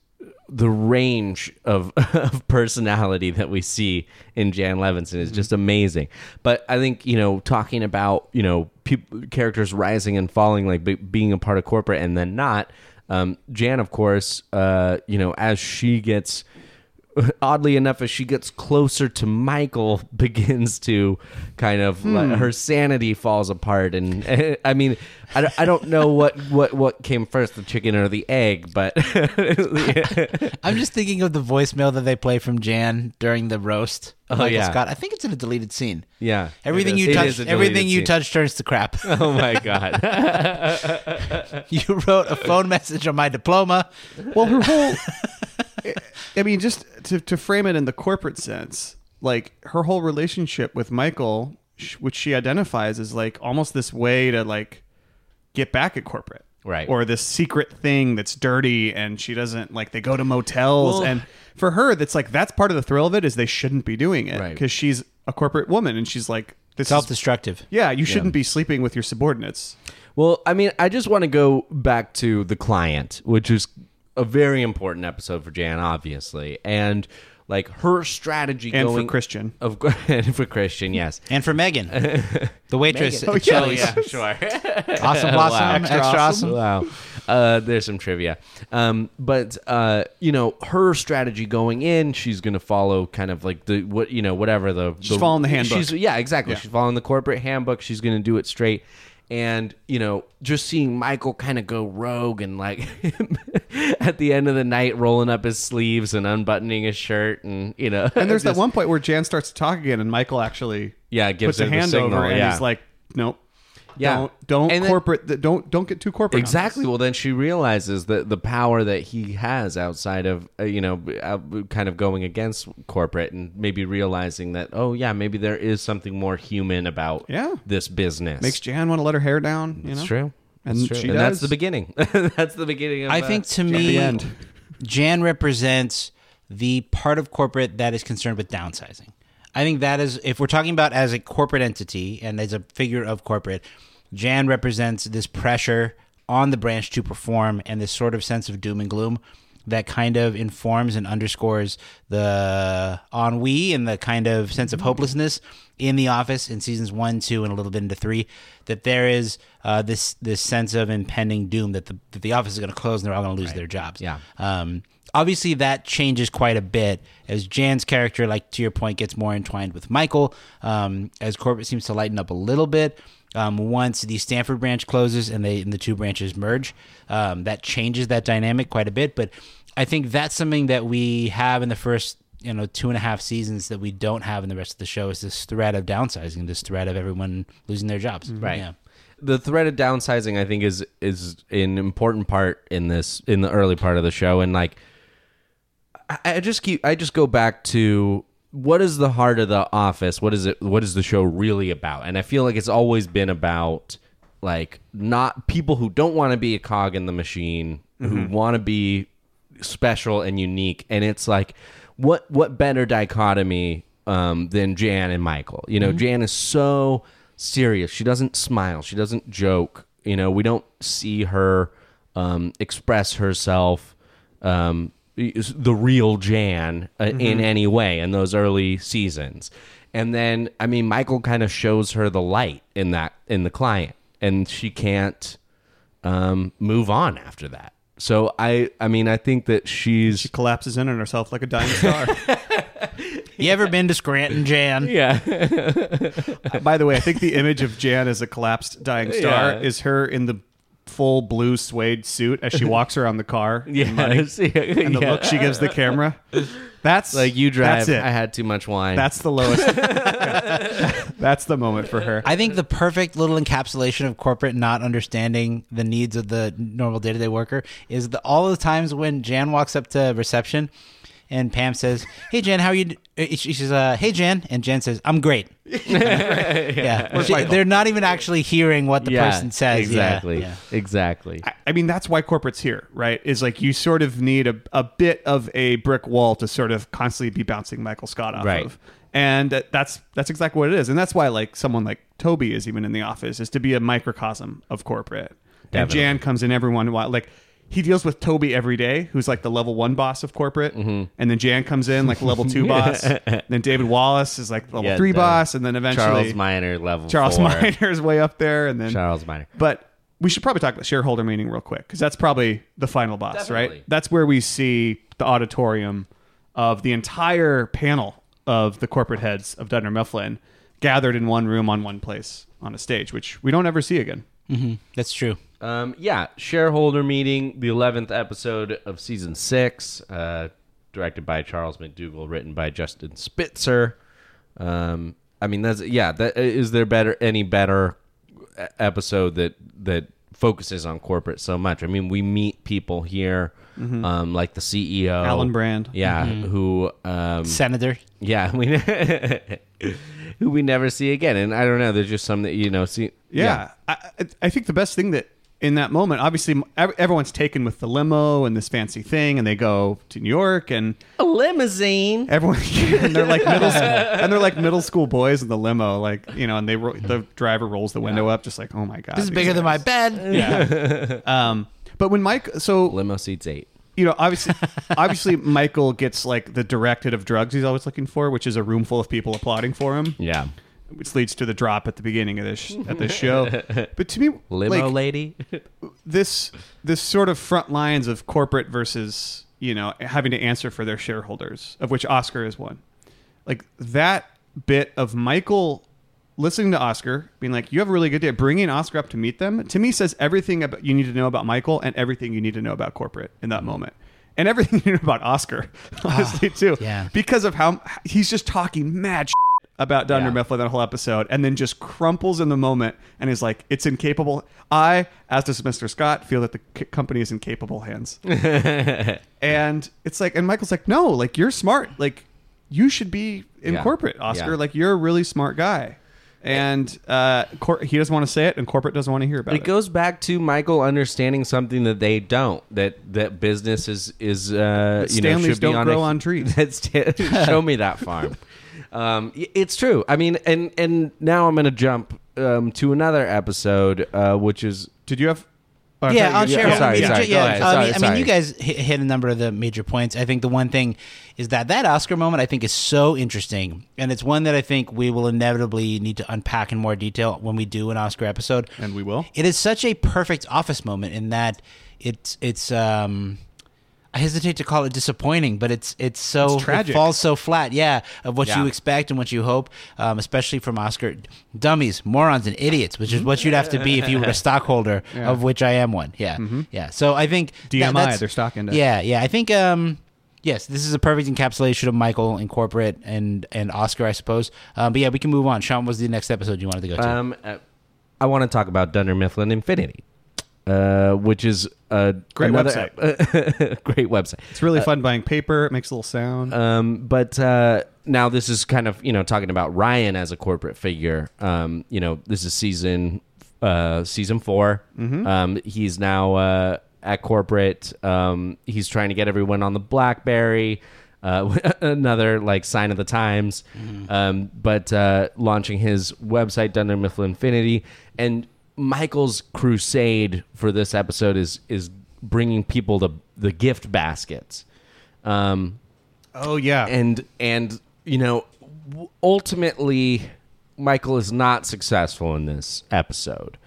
the range of, of personality that we see in Jan Levinson is just amazing. But I think you know, talking about you know peop characters rising and falling, like be- being a part of corporate and then not. Um, Jan, of course, uh, you know, as she gets oddly enough, as she gets closer to Michael, begins to kind of like, hmm. her sanity falls apart. And I mean, I don't, I don't know what, what, what came first, the chicken or the egg, but I'm just thinking of the voicemail that they play from Jan during the roast. Of Oh, Michael yeah. Scott. I think it's in a deleted scene. yeah, Everything you touch, is a deleted everything you scene. touch turns to crap. Oh my god! you wrote a phone message on my diploma. Well, her whole. I mean, just to, to frame it in the corporate sense, like her whole relationship with Michael, which she identifies as like almost this way to like get back at corporate. Right. Or this secret thing that's dirty and she doesn't like they go to motels Well- and for her that's like that's part of the thrill of it is they shouldn't be doing it Right. because she's a corporate woman and she's like this Self-destructive. yeah you shouldn't be sleeping with your subordinates Well, I mean, I just want to go back to the client, which is a very important episode for Jan, obviously, and like her strategy and going for Christian of and for Christian, yes. And for Megan, the waitress. Oh, at yeah. Sure. Awesome Blossom. Wow. Extra, Extra awesome. wow. Uh, there's some trivia. Um, but uh, you know, her strategy going in, she's gonna follow kind of like the what you know, whatever the She's following the handbook. She's yeah, exactly. Yeah. She's following the corporate handbook. She's gonna do it straight. And you know, just seeing Michael kind of go rogue and like at the end of the night rolling up his sleeves and unbuttoning his shirt, and you know, and there's that one point where Jan starts to talk again and Michael actually Yeah, gives puts a hand signal, over and yeah. he's like nope Yeah. don't don't And then- corporate th- don't don't get too corporate on Exactly. Well, then she realizes that the power that he has outside of, uh, you know, uh, kind of going against corporate and maybe realizing that, oh, yeah, maybe there is something more human about Yeah. this business. makes Jan want to let her hair down you know It's true. And It's true. she and that's does. the beginning. that's the beginning of I uh, think to at me, the end Jan represents the part of corporate that is concerned with downsizing. I think that is, if we're talking about as a corporate entity and as a figure of corporate, Jan represents this pressure on the branch to perform and this sort of sense of doom and gloom that kind of informs and underscores the ennui and the kind of sense of hopelessness in the office in seasons one, two, and a little bit into three. That there is uh, this this sense of impending doom that the that the office is going to close and they're all going to lose their jobs. Yeah. Um, obviously, that changes quite a bit as Jan's character, like to your point, gets more entwined with Michael. Um, as corporate seems to lighten up a little bit. Um, once the Stamford branch closes and they and the two branches merge, um, that changes that dynamic quite a bit. But I think that's something that we have in the first you know two and a half seasons that we don't have in the rest of the show is this threat of downsizing, this threat of everyone losing their jobs. Right. Yeah. the threat of downsizing i think is is an important part in this in the early part of the show and like I, I just keep i just go back to what is the heart of the office? What is it what is the show really about? And i feel like it's always been about like not people who don't want to be a cog in the machine who want to be special and unique. And it's like what what better dichotomy um, than jan and michael? You know jan is so serious. She doesn't smile. She doesn't joke. You know we don't see her um, express herself um, the real jan uh, in any way in those early seasons and then i mean michael kind of shows her the light in that in the client and she can't um, move on after that so i i mean i think that she's she collapses in on herself like a dying star You ever been to Scranton, Jan? yeah. By the way, I think the image of Jan as a collapsed dying star Yeah. is her in the full blue suede suit as she walks around the car. in money, Yes. and the Yeah. look she gives the camera. That's like you drive. That's it. I had too much wine. That's the lowest. That's the moment for her. I think the perfect little encapsulation of corporate not understanding the needs of the normal day to day worker is the all the times when Jan walks up to reception and Pam says, "Hey Jan, how are you?" d-" uh, She says, uh, "Hey Jan," and Jan says, "I'm great." yeah, She- they're not even actually hearing what the yeah, person says. Exactly. yeah. Exactly. I- I mean, that's why corporate's here, right? Is like you sort of need a, a bit of a brick wall to sort of constantly be bouncing Michael Scott off Right. of. And that's that's exactly what it is. And that's why like someone like Toby is even in the office is to be a microcosm of corporate. And Jan comes in every one in a while. Like he deals with Toby every day, who's like the level one boss of corporate. Mm-hmm. And then Jan comes in like level two boss. then David Wallace is like level Yeah, three the boss. And then eventually Charles Miner level. Charles four. Miner is way up there. And then Charles Miner. but we should probably talk about shareholder meeting real quick because that's probably the final boss, Definitely. right? That's where we see the auditorium of the entire panel of the corporate heads of Dunder Mifflin gathered in one room on one place on a stage, which we don't ever see again. That's true. Um, yeah, shareholder meeting, the eleventh episode of season six, uh, directed by Charles McDougall, written by Justin Spitzer. Um, I mean, that's yeah. That is there better any better episode that that focuses on corporate so much? I mean, we meet people here, um, like the CEO, Alan Brand. yeah, who um, Senator. yeah, we who we never see again, and I don't know. There's just some that you know see. Yeah, I, I- I think the best thing that in that moment, obviously, everyone's taken with the limo and this fancy thing, and they go to New York, and a limousine. everyone and they're like middle school, and they're like middle school boys in the limo, like you know, and they ro- the driver rolls the window up, just like, oh my god, This is these bigger than my guys. bed. Um, but when Mike, so Limo seats eight. you know, obviously, obviously, Michael gets like the directed of drugs he's always looking for, which is a room full of people applauding for him, Yeah. Which leads to the drop at the beginning of this at this show. But to me, Limo like, lady. this this sort of front lines of corporate versus you know having to answer for their shareholders, of which Oscar is one. Like that bit of Michael listening to Oscar, being like, "You have a really good day," bringing Oscar up to meet them. To me, says everything about you need to know about Michael and everything you need to know about corporate in that moment. And everything you know about Oscar, honestly, ah, too. yeah. Because of how he's just talking mad about Dunder Yeah. Mifflin that whole episode, and then just crumples in the moment and is like, "It's incapable." I, as does Mr. Scott, feel that the c- company is in capable hands, and it's like, and Michael's like, "No, like you're smart, like you should be in Yeah. corporate, Oscar. Yeah. Like you're a really smart guy." And uh, cor- he doesn't want to say it, and corporate doesn't want to hear about it. It goes back to Michael understanding something that they don't. That that business is is uh, you know should don't on grow a, on trees. That's show me that farm. Um, it's true. I mean, and and now I'm going to jump um, to another episode, uh, which is Did you have? oh, I yeah, thought on you- shareholder sorry, meeting. sorry, Ju- go yeah, ahead. I Sorry, mean, I mean, you guys hit, hit a number of the major points. I think the one thing is that that Oscar moment I think is so interesting, and it's one that I think we will inevitably need to unpack in more detail when we do an Oscar episode. And we will. It is such a perfect office moment in that it's it's um I hesitate to call it disappointing, but it's it's so It's tragic. It falls so flat, yeah, of what Yeah. you expect and what you hope, um, especially from Oscar. Dummies, morons, and idiots, which is what you'd have to be if you were a stockholder, of which I am one. Yeah, yeah. So I think that- DMI, that's- their stock index. Yeah, yeah. I think um, yes, this is a perfect encapsulation of Michael in corporate and and Oscar, I suppose. Um, but yeah, we can move on. Sean, what's the next episode you wanted to go to? um, uh, I want to talk about Dunder Mifflin Infinity, uh, which is a Great another, great website. It's really fun buying paper. It makes a little sound. Um, but uh, now this is kind of you know talking about Ryan as a corporate figure. Um, you know, this is season uh, season 4 Um, he's now uh, at corporate. Um, he's trying to get everyone on the BlackBerry. Uh, another like sign of the times, um, but uh, launching his website Dunder Mifflin Infinity, and Michael's crusade for this episode is is bringing people the the gift baskets. Um, oh yeah. and and you know ultimately michael is not successful in this episode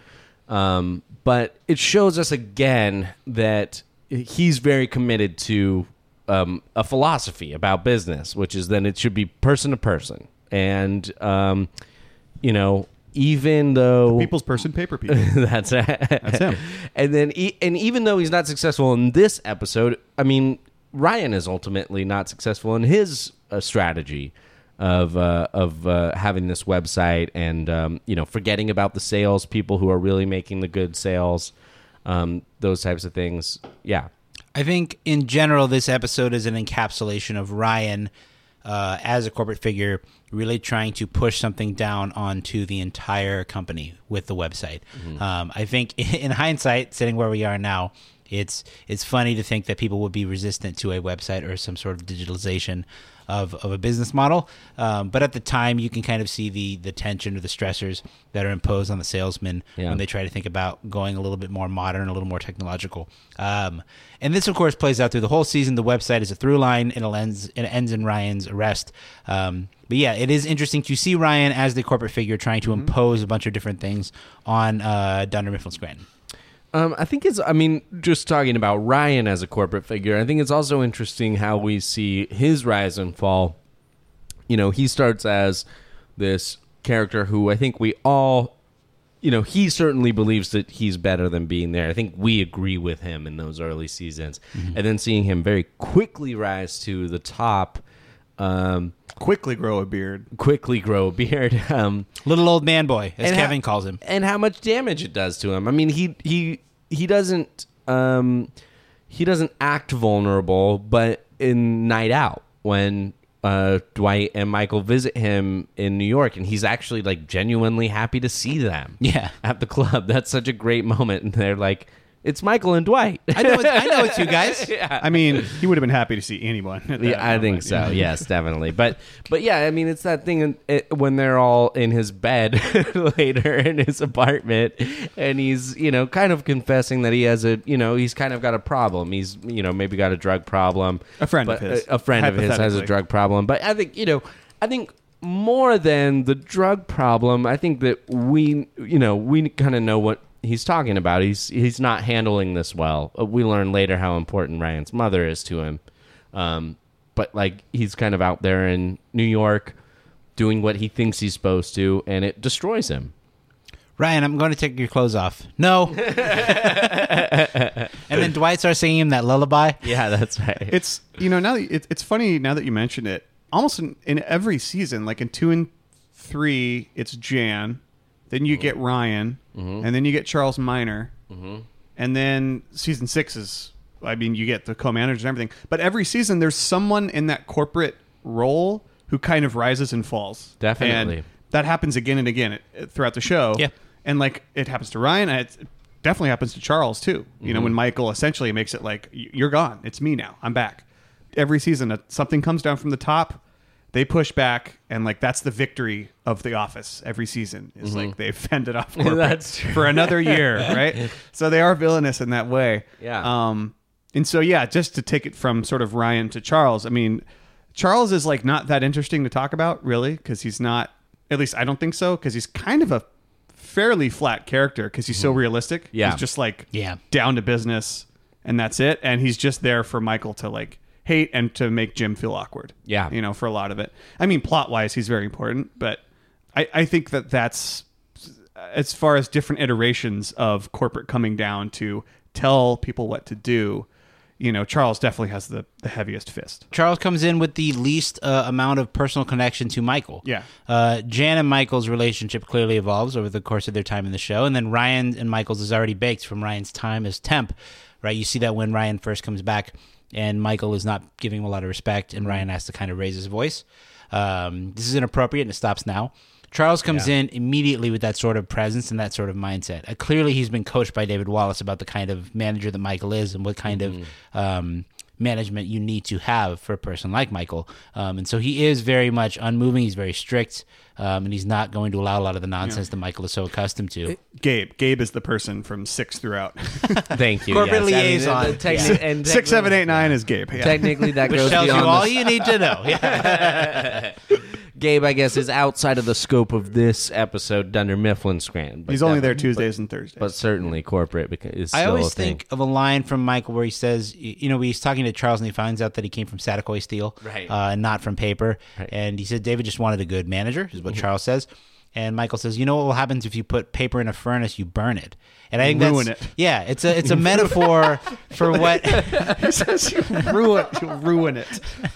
um, but it shows us again that he's very committed to um, a philosophy about business, which is then it should be person to person, and um, you know, even though People's person, paper people. that's that's him. And then, and even though he's not successful in this episode, I mean, Ryan is ultimately not successful in his uh, strategy of uh, of uh, having this website and um, you know forgetting about the sales people who are really making the good sales, um, those types of things. Yeah, I think in general, this episode is an encapsulation of Ryan uh, as a corporate figure, really trying to push something down onto the entire company with the website. Um, I think, in hindsight, sitting where we are now, it's it's funny to think that people would be resistant to a website or some sort of digitalization of, of a business model. Um, but at the time, you can kind of see the the tension or the stressors that are imposed on the salesman Yeah. when they try to think about going a little bit more modern, a little more technological. Um, and this, of course, plays out through the whole season. The website is a through line, and it ends, it ends in Ryan's arrest. Um, but yeah, it is interesting to see Ryan as the corporate figure trying to impose a bunch of different things on uh, Dunder Mifflin Scranton. Um, I think it's. I mean, just talking about Ryan as a corporate figure, I think it's also interesting how we see his rise and fall. You know, he starts as this character who I think we all, you know, he certainly believes that he's better than being there. I think we agree with him in those early seasons, and then seeing him very quickly rise to the top. Um, Quickly grow a beard. quickly grow a beard. Um, Little old man boy, as and how- Kevin calls him. and how much damage it does to him. I mean, he he he doesn't um he doesn't act vulnerable, but in Night Out when uh Dwight and Michael visit him in New York and he's actually like genuinely happy to see them. Yeah. At the club. That's such a great moment and they're like it's Michael and Dwight. I know, it's, I know it's you guys. yeah. I mean, he would have been happy to see anyone. at that Yeah, I think moment, so. know? Yes, definitely. But but yeah, I mean, it's that thing in- it, when they're all in his bed later in his apartment, and he's you know kind of confessing that he has a you know he's kind of got a problem. He's you know maybe got a drug problem. A friend but of his, A, a friend of his has a hypothetically. drug problem. But I think you know I think more than the drug problem, I think that we you know we kind of know what. He's talking about he's he's not handling this well. Uh, We learn later how important Ryan's mother is to him, um, but like he's kind of out there in New York doing what he thinks he's supposed to, and it destroys him. Ryan, I'm going to take your clothes off. No. and then Dwight starts singing him that lullaby. Yeah, that's right. It's you know now that- it, it's funny now that you mention it. Almost in, in every season, like in two and three, it's Jan. Then you get Ryan, mm-hmm. and then you get Charles Miner, mm-hmm. and then season six is. I mean, you get the co-managers and everything, but every season there's someone in that corporate role who kind of rises and falls. Definitely. and that happens again and again throughout the show. Yeah. and like it happens to Ryan, it definitely happens to Charles too. You know, when mm-hmm. Michael essentially makes it like you're gone, it's me now, I'm back. Every season, something comes down from the top. They push back, and like that's the victory of the office. Every season is like they've fended off corporate for another year, right? So they are villainous in that way. Yeah. Um, and so yeah, just to take it from sort of Ryan to Charles, I mean, Charles is like not that interesting to talk about, really, because he's not. At least I don't think so, because he's kind of a fairly flat character because he's so realistic. Mm-hmm. Yeah. he's just like Yeah. down to business, and that's it. And he's just there for Michael to like hate and to make Jim feel awkward. Yeah. you know, for a lot of it. I mean, plot wise, he's very important, but I, I think that that's as far as different iterations of corporate coming down to tell people what to do. You know, Charles definitely has the, the heaviest fist. Charles comes in with the least uh, amount of personal connection to Michael. Yeah. Uh, Jan and Michael's relationship clearly evolves over the course of their time in the show, and then Ryan and Michael's is already baked from Ryan's time as temp. Right, you see that when Ryan first comes back, and Michael is not giving him a lot of respect, and Ryan has to kind of raise his voice. Um, this is inappropriate, and it stops now. Charles comes in immediately with that sort of presence and that sort of mindset. Uh, clearly, he's been coached by David Wallace about the kind of manager that Michael is and what kind of um, management you need to have for a person like Michael. Um, and so he is very much unmoving. He's very strict, um, and he's not going to allow a lot of the nonsense that Michael is so accustomed to. Gabe. Gabe is the person from six throughout. Thank you. Corporate yes. I mean, liaison. techni- and six, seven, eight, nine is Gabe. Yeah. Technically, that which goes tells you all the- you need to know. Yeah. Gabe, I guess, is outside of the scope of this episode, Dunder Mifflin Scranton. but He's only there Tuesdays and Thursdays. but certainly corporate because is I always a thing. think of a line from Michael where he says, you know, he's talking to Charles and he finds out that he came from Saticoy Steel, Right. uh, and not from paper. Right. And he said David just wanted a good manager, is what Charles says. And Michael says, you know what will happen if you put paper in a furnace, you burn it. And I think Ruin that's it. yeah, it's a it's a metaphor for what he says you ruin, you'll ruin it.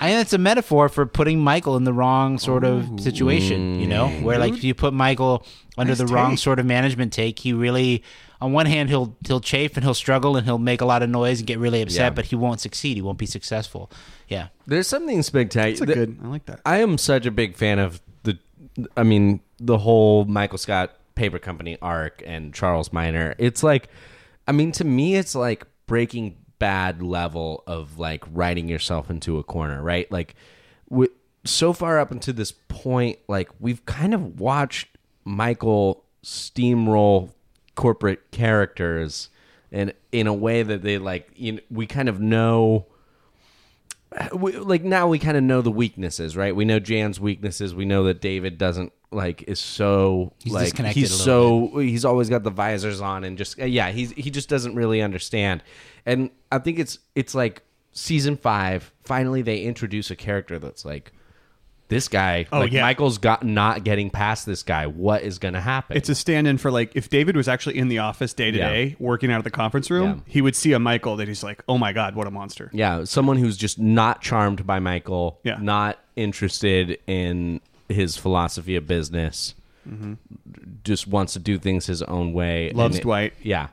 I think it's a metaphor for putting Michael in the wrong sort of situation, you know, mm. where like if you put Michael under Nice the wrong take. sort of management take, he really, on one hand, he'll he'll chafe and he'll struggle and he'll make a lot of noise and get really upset, Yeah. but he won't succeed. He won't be successful. Yeah, There's something spectacular. It's a good. I like that. I am such a big fan of the. I mean, the whole Michael Scott paper company arc and Charles Miner. It's like, I mean, to me, it's like Breaking Bad level of like writing yourself into a corner, right? Like, so far up until this point, like we've kind of watched Michael steamroll corporate characters, and in a way that they like, you know, we kind of know we, like now we kind of know the weaknesses, right? We know Jan's weaknesses. We know that David doesn't like is so He's like disconnected he's so he's always got the visors on and just yeah he's he just doesn't really understand. And I think it's it's like season five. Finally, they introduce a character that's like this guy. Oh, like yeah. Michael's got not getting past this guy. What is going to happen? It's a stand-in for like if David was actually in the office day to day, working out of the conference room, Yeah. he would see a Michael that he's like, "Oh my god, what a monster!" Yeah, someone who's just not charmed by Michael, Yeah. not interested in his philosophy of business, mm-hmm. just wants to do things his own way. Loves it- Dwight. Yeah.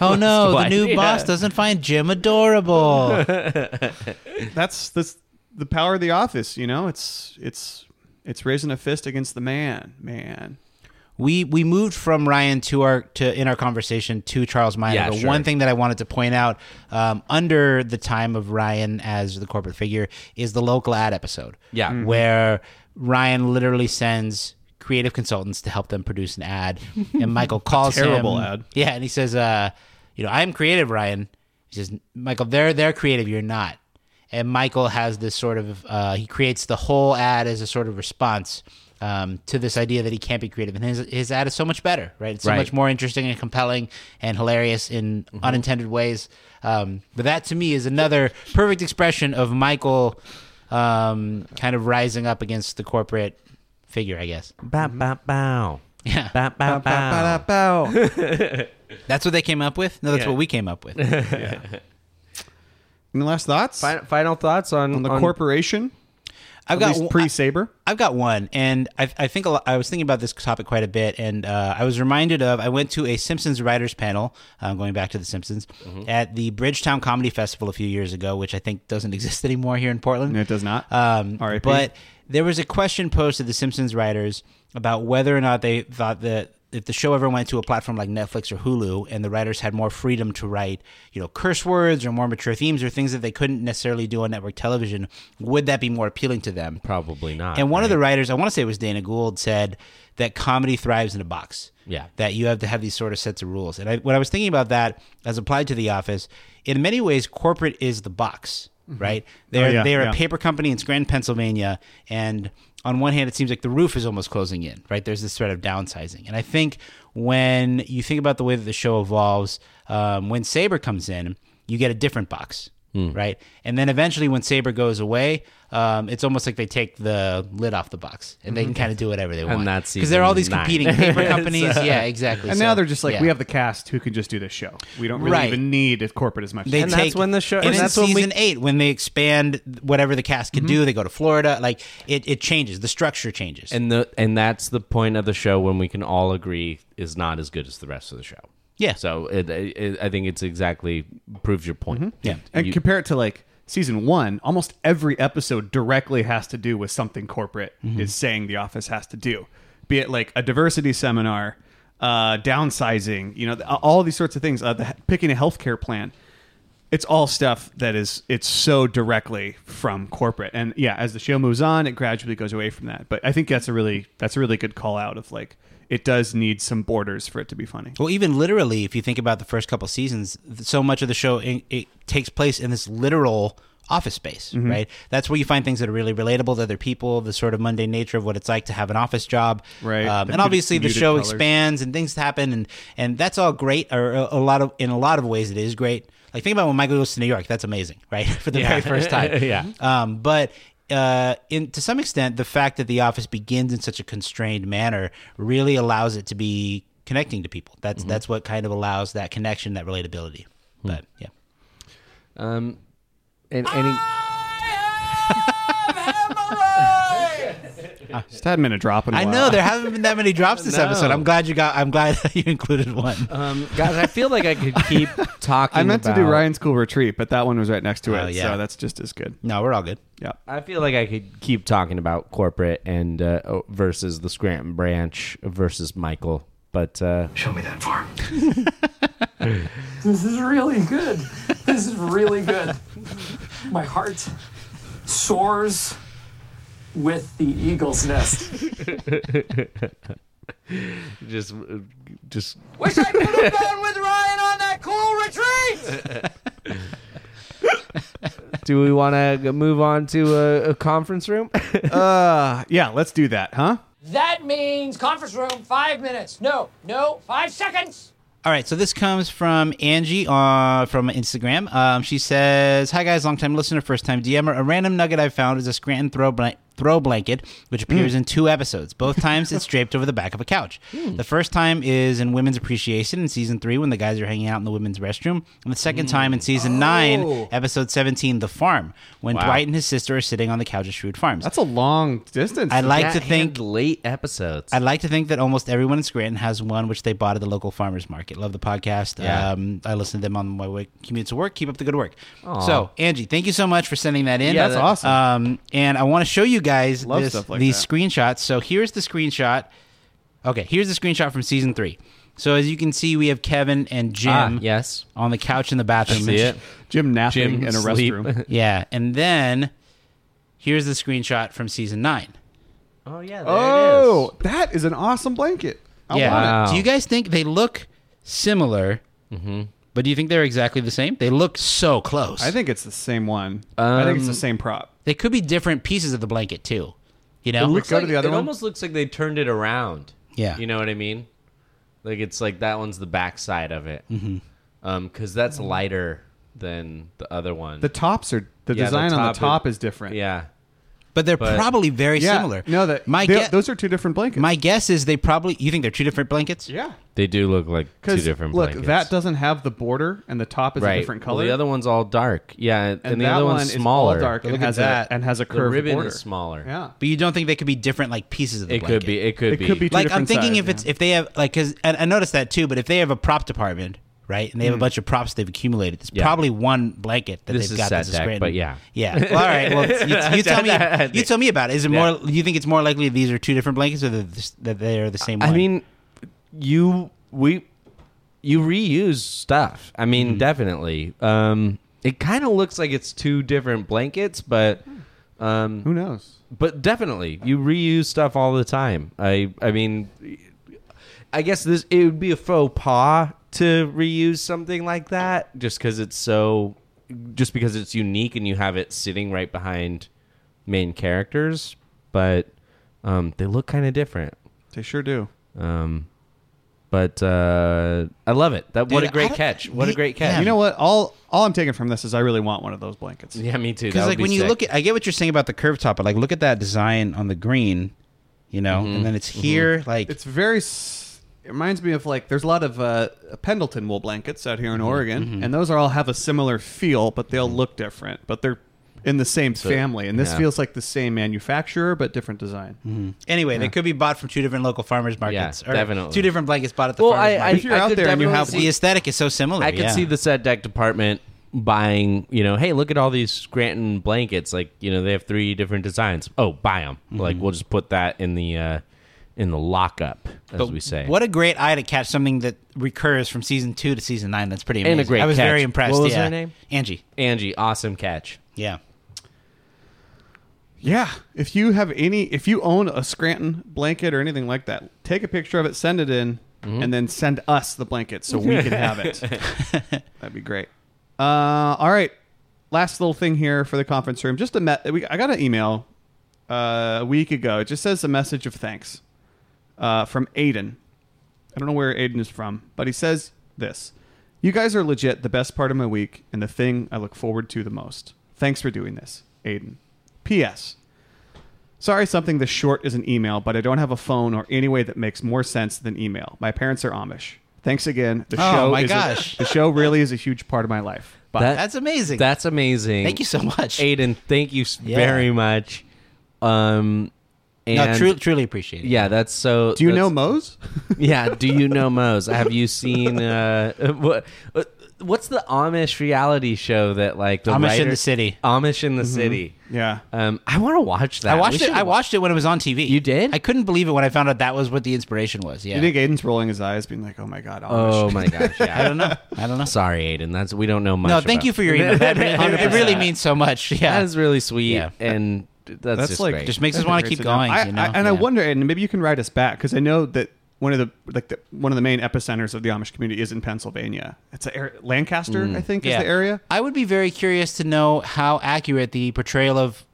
Oh no, the new Yeah. boss doesn't find Jim adorable. That's this the power of the office. You know, it's it's it's raising a fist against the man, man. we we moved from Ryan to our to in our conversation to Charles Miner. Yeah, but sure. one thing that I wanted to point out um, under the time of Ryan as the corporate figure is the local ad episode. Yeah. Mhm. where Ryan literally sends creative consultants to help them produce an ad, and Michael calls him. terrible him. ad. Yeah, and he says, uh, "You know, I'm creative, Ryan." He says, "Michael, they're they're creative. You're not." And Michael has this sort of uh, he creates the whole ad as a sort of response um, to this idea that he can't be creative, and his his ad is so much better, right? It's so Right. much more interesting and compelling and hilarious in unintended ways. Um, but that to me is another perfect expression of Michael um, kind of rising up against the corporate figure, I guess. Bow, bow, bow. Yeah, Bow, bow, bow. Ba-da-bow. that's what they came up with. No, that's Yeah. what we came up with. Any last thoughts Final, final thoughts on, on the on- corporation? I've At got pre Saber. I've got one, and I, I think a lot, I was thinking about this topic quite a bit, and uh, I was reminded of I went to a Simpsons writers panel, uh, going back to the Simpsons, at the Bridgetown Comedy Festival a few years ago, which I think doesn't exist anymore here in Portland. It does not. Um, R.I.P.. but there was a question posed to the Simpsons writers about whether or not they thought that if the show ever went to a platform like Netflix or Hulu and the writers had more freedom to write, you know, curse words or more mature themes or things that they couldn't necessarily do on network television, would that be more appealing to them? Probably not. And one of the writers, I want to say it was Dana Gould, said that comedy thrives in a box. Yeah. That you have to have these sort of sets of rules. And I, when I was thinking about that as applied to The Office, in many ways, corporate is the box, mm-hmm. right? They're, Oh, yeah, they're yeah. a paper company in Scranton, Pennsylvania. And on one hand, it seems like the roof is almost closing in, right? There's this threat of downsizing. And I think when you think about the way that the show evolves, um, when Saber comes in, you get a different box, Hmm. right? And then eventually, when Saber goes away, um, it's almost like they take the lid off the box and they can kind of do whatever they want. Mm-hmm. that's because there are all these season nine. competing paper companies. yeah, exactly. And So, now they're just like, yeah. we have the cast who can just do this show. We don't really Right. even need a corporate as much. They And take, that's when the show- And and in that's when we- season eight, when they expand whatever the cast Mm-hmm. can do, they go to Florida. Like it, it changes. The structure changes. And the and that's the point of the show when we can all agree is not as good as the rest of the show. Yeah, So it, it, I think it's exactly proves your point. yeah. and You- compare it to like season one, almost every episode directly has to do with something corporate Mm-hmm. is saying the office has to do. Be it like a diversity seminar, uh, downsizing, you know, all these sorts of things, uh, the, picking a healthcare plan. It's all stuff that is it's so directly from corporate, and yeah, as the show moves on, it gradually goes away from that. But I think that's a really that's a really good call out of like it does need some borders for it to be funny. Well, even literally, if you think about the first couple seasons, so much of the show it, it takes place in this literal office space, Mm-hmm. right? That's where you find things that are really relatable to other people, the sort of mundane nature of what it's like to have an office job, Right. Um, and obviously, the show colors. expands and things happen, and and that's all great. Or a, a lot of in a lot of ways, it is great. Like think about when Michael goes to New York. That's amazing, right? For the very first time. Yeah. Um, but uh, in to some extent, the fact that the office begins in such a constrained manner really allows it to be connecting to people. That's Mm-hmm. that's what kind of allows that connection, that relatability. Hmm. But yeah, Um, and any Just hadn't been a drop in a I while. I know there haven't been that many drops this No. episode. I'm glad you got. I'm glad that you included one. um, guys, I feel like I could keep talking. I meant to do about- Ryan School Retreat, but that one was right next to Oh, it, yeah. so that's just as good. no, we're all good. Yeah. I feel like I could keep talking about corporate and uh, oh, versus the Scranton branch versus Michael, but uh, Show me that farm. This is really good. This is really good. My heart soars with the eagle's nest. just just Wish I could have been with Ryan on that cool retreat. do we want to move on to a, a conference room? Uh, yeah, let's do that, huh? That means conference room, five minutes. No, no, five seconds. All right, so this comes from Angie uh, from Instagram. Um, she says, "Hi guys, long time listener, first time DMer. A random nugget I found is a Scranton throw blan- throw blanket, which appears in two episodes. Both times it's draped over the back of a couch. The first time is in Women's Appreciation in season three when the guys are hanging out in the women's restroom, and the second time in season nine, episode seventeen, The Farm, when Dwight and his sister are sitting on the couch at Schrute Farms. That's a long distance. I like to think late episodes. I'd like to think that almost everyone in Scranton has one which they bought at the local farmers market. Love the podcast. Yeah. Um, I listen to them on my way commute to work. Keep up the good work. So, Angie, thank you so much for sending that in. Yeah, That's awesome. Um, and I want to show you guys Love this, stuff like these that. screenshots. So here's the screenshot. Okay, here's the screenshot from season three. So as you can see, we have Kevin and Jim Ah, yes. on the couch in the bathroom. See it? Jim napping Jim in a sleep. restroom. Yeah, and then here's the screenshot from season nine. Oh yeah. Oh, that is an awesome blanket. I yeah. want it. Wow. Do you guys think they look similar? But do you think they're exactly the same? They look so close. I think it's the same one. I think it's the Um, same prop. they could be different pieces of the blanket too. You know? Let's go to the other it one. almost looks like they turned it around. Yeah. You know what I mean? Like it's like that one's the backside of it. Mm-hmm. Um, because that's lighter than the other one. The tops are the Yeah, the design on top the top is- is different. yeah. But they're but- probably very Yeah. similar. No, that my they- gue- those are two different blankets. my guess is they probably. You think they're two different blankets? yeah. They do look like two Because different look, blankets. that doesn't have the border, and the top is right. a different color. Well, the other one's all dark. Yeah, and, and the that other one one's is smaller. all dark and has that. a and has a The curved ribbon border. is smaller. Yeah. But you don't think they could be different like pieces of the It blanket? could be. It could be. It be. could be two like I'm thinking sides, if it's yeah. if they have like because and I noticed that too. But if they have a prop department, right, and they have a bunch of props they've accumulated, it's Yeah. probably one blanket that This they've is got set that's a deck, Scranton. but yeah. yeah. Well, all right. Well, you, you tell me. You tell me about it. Is it more? You think it's more likely these are two different blankets, or that that they are the same? I one? mean, you we you reuse stuff. I mean, definitely. Um, it kind of looks like it's two different blankets, but um, Who knows? but definitely you reuse stuff all the time. I I mean, I guess this it would be a faux pas to reuse something like that just because it's so just because it's unique and you have it sitting right behind main characters, but um, they look kind of different. They sure do. Um, but uh, I love it. That what a great catch! What me- a great catch! You know what? All all I'm taking from this is I really want one of those blankets. Yeah, me too. because like be when you look at, I get what you're saying about the curve top, but like look at that design on the green, you know, Mm-hmm. and then it's here, like It's very. S- It reminds me of like there's a lot of uh, Pendleton wool blankets out here in Oregon, and those are all have a similar feel, but they'll look different. But they're in the same family, and this yeah. feels like the same manufacturer but different design. Anyway, they could be bought from two different local farmers markets. Yeah, definitely. Two different blankets bought at the well, farmers I, I. If you're I out there and you definitely have- the aesthetic is so similar. I could yeah. see the set deck department buying. You know, hey, look at all these Scranton blankets. Like, you know, they have three different designs. Oh, buy them. Mm-hmm. Like, we'll just put that in the uh, in the lockup, as But we say. What a great eye to catch something that recurs from season two to season nine. That's pretty amazing. And a great I was catch. very impressed. What was yeah. her name? Angie. Angie, awesome catch. Yeah. Yeah, if you have any, if you own a Scranton blanket or anything like that, take a picture of it, send it in, and then send us the blanket so we can have it. That'd be great. Uh, all right, last little thing here for the conference room. Just a met. we, I got an email uh, a week ago. It just says a message of thanks uh, from Aiden. I don't know where Aiden is from, but he says this: "You guys are legit the best part of my week and the thing I look forward to the most. Thanks for doing this, Aiden." P.S. Sorry, something this short is an email, but I don't have a phone or any way that makes more sense than email. My parents are Amish. Thanks again. The Oh, show my is a- gosh. the show really is a huge part of my life. But That- That's amazing. That's amazing. Thank you so much. Aiden. Thank you s- Yeah. very much. Um, and no, truly, truly appreciate it. yeah, that's so. do you know that's- Mose? Yeah. Do you know Mose? Have you seen uh, what? What's the Amish reality show that like the Amish in the City. Amish in the city. yeah. Um, I want to watch that. I We watched it. I wa- watched it when it was on TV. You did? I couldn't believe it when I found out that was what the inspiration was. Yeah. You think Aiden's rolling his eyes, being like, "Oh my god, Amish." Oh my gosh! Yeah. I don't know. I don't know. Sorry, Aiden. That's we don't know much. No, thank about- you for your email. That, it, it really means so much. Yeah. That is really sweet, Yeah. and that's, That's just like great. Just makes us want to keep going. I, you know? I, and I wonder, and maybe you can write us back because I know that one of the like the, one of the main epicenters of the Amish community is in Pennsylvania. It's a, ar- Lancaster, I think, is the area. I would be very curious to know how accurate the portrayal of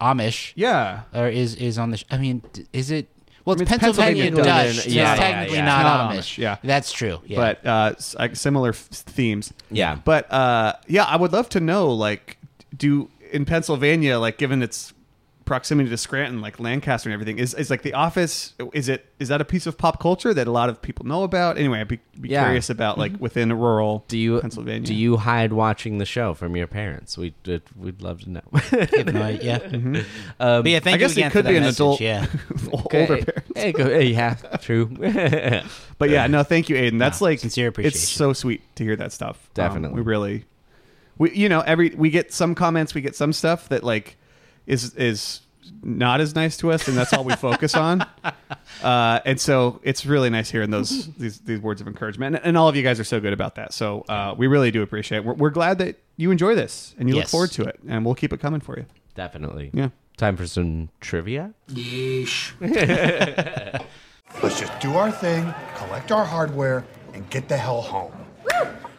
Amish Yeah, or is is on the. Sh- I mean, is it? Well, I mean, it's it's Pennsylvania, Pennsylvania Dutch. Dutch. so Yeah, it's yeah, technically yeah. not, Not Amish. Amish, yeah. that's true. Yeah. but uh, similar f- themes. Yeah. but uh, yeah, I would love to know, like, do in Pennsylvania, like, given its proximity to Scranton, like Lancaster and everything, is is like the office? Is it is that a piece of pop culture that a lot of people know about? Anyway, I'd be, be Yeah. curious about like within rural do you Pennsylvania. do you hide watching the show from your parents? We would we'd love to know. Yeah, no idea. Um, But yeah, thank I guess you again it could for that be an message. adult, Yeah. older hey, parents. hey, go, hey, yeah, true. But yeah, no, thank you, Aiden. That's No, like sincere appreciation. It's so sweet to hear that stuff. Um, Definitely. we really, we you know every we get some comments, we get some stuff that like is is not as nice to us, and that's all we focus on. Uh, and so it's really nice hearing those these these words of encouragement, and, and all of you guys are so good about that. So uh, we really do appreciate. it. We're, we're glad that you enjoy this and you look forward to it, and we'll keep it coming for you. Definitely. Yeah. Time for some trivia. Yeesh. Let's just do our thing, collect our hardware, and get the hell home.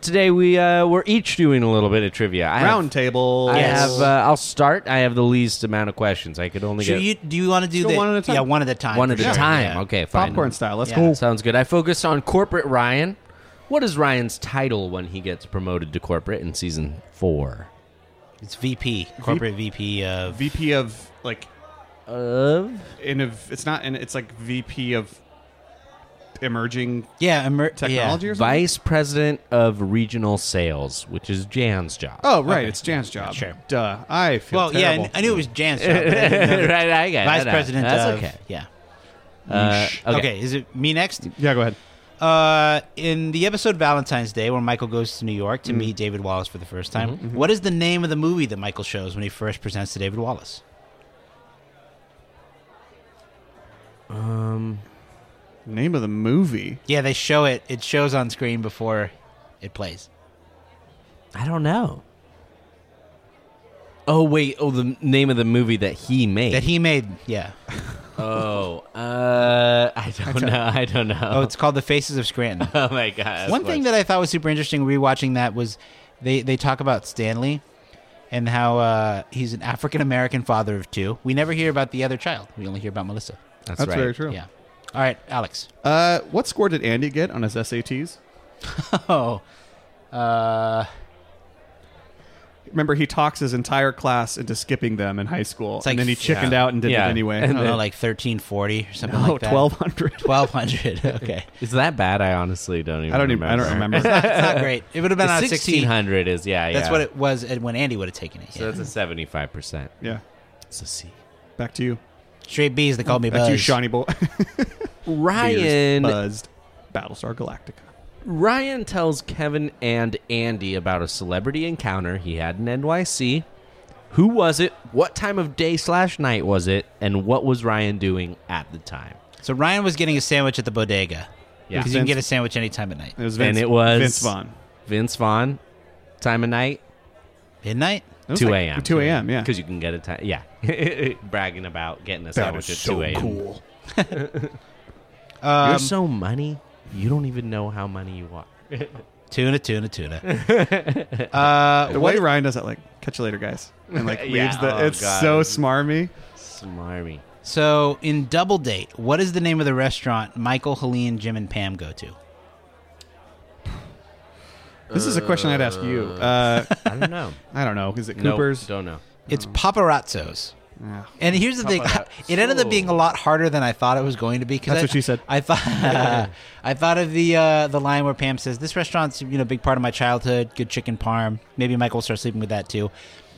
Today we uh, we're each doing a little bit of trivia. I Round have, table. I Yes. have. Uh, I'll start. I have the least amount of questions. I could only Should get you, do you want to do go the one at a time. Yeah, one at a time. one for at a sure. time. Yeah. Okay, fine. popcorn style. Let's Yeah. go. Sounds good. I focused on corporate Ryan. What is Ryan's title when he gets promoted to corporate in season four? It's VP, corporate VP of. VP of like Of in a, it's not and it's like VP of emerging Yeah, emer- technology Yeah. or something. vice president of regional sales, which is Jan's job. Oh right, it's Jan's job. Sure. Duh. I feel Well, yeah, terrible. I, I knew it was Jan's job. I didn't know that- right, I got Vice that. president That's of. okay. Yeah. Uh, Okay. okay. is it me next? yeah, go ahead. Uh, in the episode Valentine's Day, where Michael goes to New York Mm-hmm. to meet David Wallace for the first time, what is the name of the movie that Michael shows when he first presents to David Wallace? Name of the movie. Yeah, they show it. It shows on screen before it plays. I don't know. Oh wait! Oh, the name of the movie that he made. That he made. Yeah. Oh, uh, I don't know. I don't know. Oh, it's called The Faces of Scranton. oh my god! One thing that I thought was super interesting rewatching that was they they talk about Stanley and how uh, he's an African American father of two. We never hear about the other child. We only hear about Melissa. that's, That's right. very true. Yeah. All right, Alex. Uh, what score did Andy get on his SATs? Oh, uh, Remember, he talks his entire class into skipping them in high school, like- and then he chickened yeah. out and did Yeah. it anyway. I And don't know, like thirteen forty or something no, like that. twelve hundred. Twelve hundred. Okay. Is that bad? I honestly don't even. I don't even. I don't remember. it's not great. It would have been on Sixteen sixteen. hundred is yeah. That's yeah. what it was uh, when Andy would have taken it. So yeah. that's a seventy-five percent. yeah. It's a C. Back to you. Straight B's. They called me Back Buzz. to you, shiny Boy. Ryan buzzed. Battlestar Galactica. Ryan tells Kevin and Andy about a celebrity encounter he had in NYC. Who was it? What time of day slash night was it? And what was Ryan doing at the time? So Ryan was getting a sandwich at the bodega. Yeah. Because you can Vince- get a sandwich anytime at night. It was And it was- Vince Vaughn. Vince Vaughn. Time of night. Midnight? It was Two like a.m. 2 a.m. Yeah. Because you can get a time. Yeah. Bragging about getting a sandwich at 2 a.m. cool. You're so money. You don't even know how money you are. Tuna, tuna, tuna. uh, The way Ryan does that, like, catch you later, guys. And, like, Yeah, leaves the. oh, it's God. so smarmy. Smarmy. so in Double Date, what is the name of the restaurant Michael, Helene, Jim, and Pam go to? This is a question I'd ask you. Uh, I don't know. I don't know. Is it Nope, Cooper's? don't know. It's Paparazzo's. Yeah. And here's the thing: it ended up being a lot harder than I thought it was going to be. 'cause That's I- what she said. I thought I thought of the uh, the line where Pam says, "This restaurant's you know a big part of my childhood. Good chicken parm. Maybe Michael will start sleeping with that too."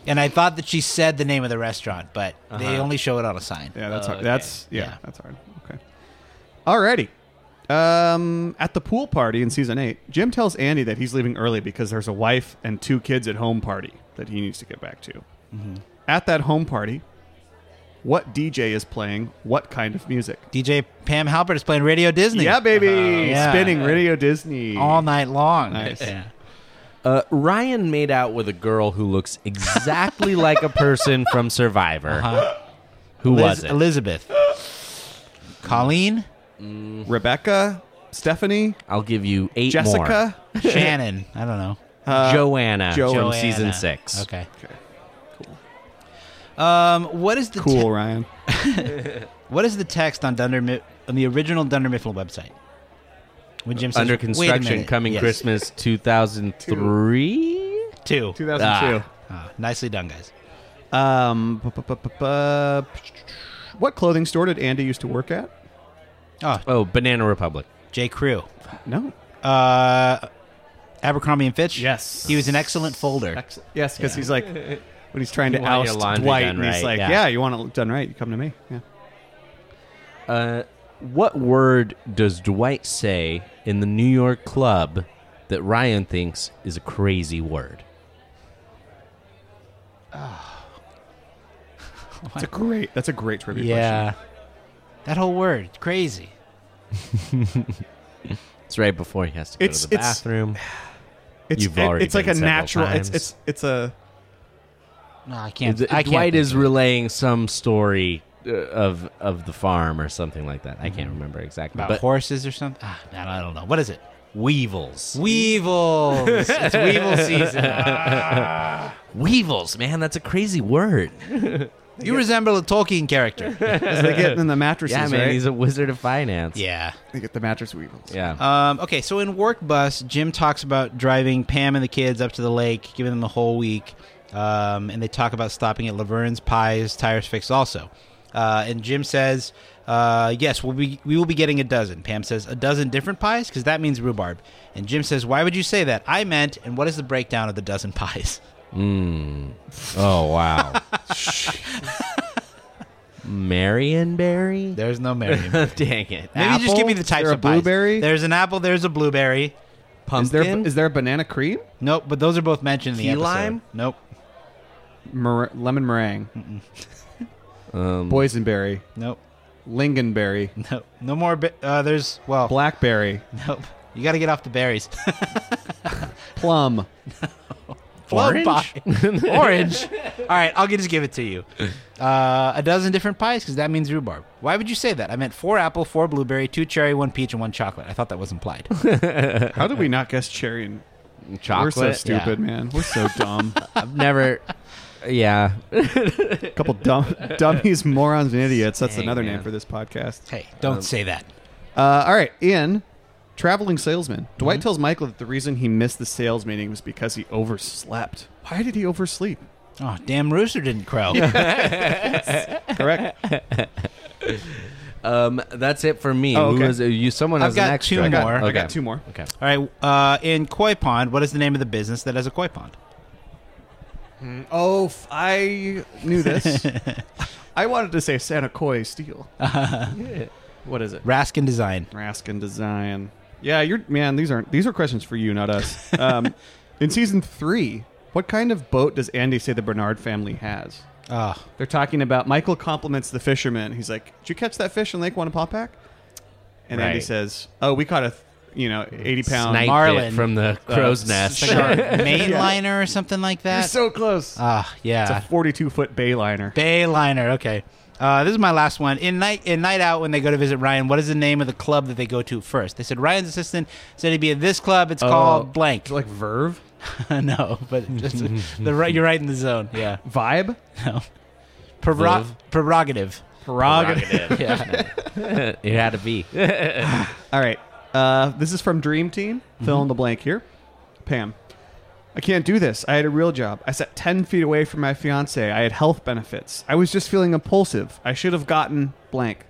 And I thought that she said the name of the restaurant, but they only show it on a sign. Yeah, that's hard. okay. That's yeah, Yeah. that's hard. Okay. Alrighty. Um, at the pool party in season eight, Jim tells Andy that he's leaving early because there's a wife and two kids at home party that he needs to get back to. Mm-hmm. At that home party, what DJ is playing? What kind of music? DJ Pam Halpert is playing Radio Disney. Yeah, baby, Yeah. spinning Radio Disney all night long. Nice. Yeah. Uh, Ryan made out with a girl who looks exactly like a person from Survivor. Who Liz- was it? Elizabeth. Colleen, Rebecca, Stephanie, I'll give you eight Jessica. Shannon. I don't know. more. Joanna Jo- from Joanna. season six. Okay. Um, what is the te- Cool, Ryan. what is the text on Dunder Mi- on the original Dunder Mifflin website? When Jim says, Under construction, coming Yes. Christmas 2003. two. 2002. Ah, nicely done, guys. Um, bu- bu- bu- bu- bu- what clothing store did Andy used to work at? Oh, Oh, Banana Republic. J. Crew. No. Uh, Abercrombie and Fitch. Yes. he was an excellent folder. Ex- yes, because he's like when he's trying to You want your oust laundry Dwight, done and he's right, like, yeah. yeah. you want it done right, you come to me." Yeah. Uh, what word does Dwight say in the New York club that Ryan thinks is a crazy word? That's a great. That's a great trivia question. Yeah, that whole word, crazy. It's right before he has to go It's- to the it's- bathroom. question. It's You've it- already it's like a several natural. It's times. it's it's a No, I can't. I can't Dwight think is of it. relaying some story uh, of of the farm or something like that. I can't remember exactly. about but horses or something. Ah, no, I don't know. What is it? weevils. Weevils. it's Weevil season. Weevils, man, that's a crazy word. You resemble a Tolkien character. as they get in the mattresses. yeah, man, right? he's a wizard of finance. yeah. they get the mattress weevils. Yeah. Um, okay, so in Work Bus, Jim talks about driving Pam and the kids up to the lake, giving them the whole week, um, and they talk about stopping at Laverne's Pies Tires Fix also. Uh, and Jim says, uh, "Yes, we'll be we will be getting a dozen." Pam says, "A dozen different pies, because that means rhubarb." And Jim says, "Why would you say that?" I meant, and what is the breakdown of the dozen pies? Oh wow. Marionberry. There's no Marion. Dang it. Maybe just give me the Is types there a of pies. blueberry? There's an apple. There's a blueberry. Is there Pumpkin. is there a banana cream? Nope, but those are both mentioned in the Key episode. lime? Nope. Mer- lemon meringue, um, boysenberry, Nope. lingonberry, Nope. No more. Ba- uh, there's well. blackberry, Nope. You got to get off the berries. plum. Plum Orange? pie. Orange. All right, I'll just give it to you. Uh, a dozen different pies because that means rhubarb. Why would you say that? I meant four apple, four blueberry, two cherry, one peach, and one chocolate. I thought that was implied. How did we not guess cherry? And chocolate. we're so stupid, yeah. man. We're so dumb. I've never. Yeah. A couple dumb dummies, morons, and idiots. That's Dang, another man. name for this podcast. hey, don't say that. Uh, all right, Ian, traveling salesman. Mm-hmm. Dwight tells Michael that the reason he missed the sales meeting was because he overslept. Why did he oversleep? Oh, damn rooster didn't crow. Correct. Um, that's it for me. Oh, okay. is it? you? Someone I've has got an extra. two I got, more. I Okay. got two more. Okay. All right. Uh, in Koi Pond, what is the name of the business that has a koi pond? Oh, f- I knew this. I wanted to say Saticoy Steel. What is it? Raskin Design. Raskin Design. Yeah, you're man. These aren't these are questions for you, not us. Um, in season three, what kind of boat does Andy say the Bernard family has? Oh, They're talking about Michael compliments the fisherman. He's like, "Did you catch that fish in Lake Wallenpaupack?" And Andy Right. says, "Oh, we caught a, th- you know, eighty pound Striped Marlin. it from the crow's nest. shark." mainliner or something like You're that. so close. Ah, yeah. it's yeah. a forty-two foot bayliner. Bayliner. Okay. Uh, this is my last one. In night in night out when they go to visit Ryan, what is the name of the club that they go to first? They said Ryan's assistant said he'd be at this club. It's called blank. Like Verve? no, but just the right. You're right in the zone. Yeah. Vibe? No. Prerog- prerogative. Prerogative. Yeah. it had to be. All right. Uh, this is from Dream Team. Fill in the blank here. Pam. I can't do this. I had a real job. I sat 10 feet away from my fiance. I had health benefits. I was just feeling impulsive. I should have gotten blank.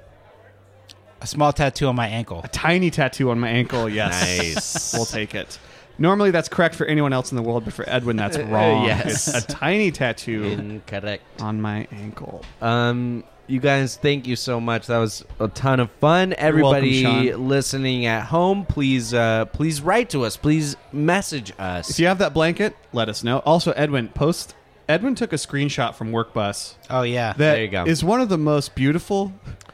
A small tattoo on my ankle. A tiny tattoo on my ankle. Yes. Nice. we'll take it. Normally that's correct for anyone else in the world, but for Edwin that's wrong. yes. It's a tiny tattoo Incorrect. on my ankle. Um, you guys, thank you so much. That was a ton of fun. Everybody Sean. listening at home, please, uh, please write to us. Please message us. If you have that blanket, let us know. Also, Edwin, post. Edwin took a screenshot from Workbus Oh yeah. that There you go. is one of the most beautiful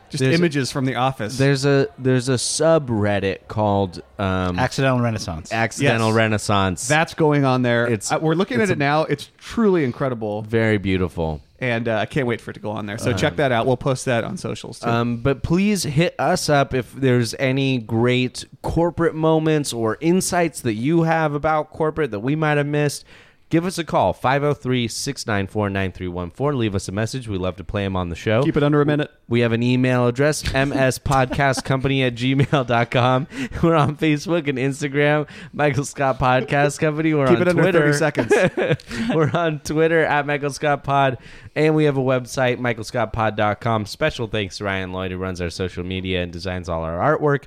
just There's- images from the office. There's a there's a subreddit called um, Accidental Renaissance. Accidental Yes. Renaissance. That's going on there. It's- Uh, we're looking it's at it now. It's truly incredible, very beautiful. And uh, I can't wait for it to go on there. So check that out. We'll post that on socials too. Um, but please hit us up if there's any great corporate moments or insights that you have about corporate that we might have missed. Give us a call, 503 694 9314. Leave us a message. We love to play them on the show. Keep it under a minute. We have an email address, mspodcastcompany at gmail.com. We're on Facebook and Instagram, Michael Scott Podcast Company. We're Keep on it under Twitter. 30 seconds. We're on Twitter at Michael Scott Pod, and we have a website, michaelscottpod.com. Special thanks to Ryan Lloyd, who runs our social media and designs all our artwork.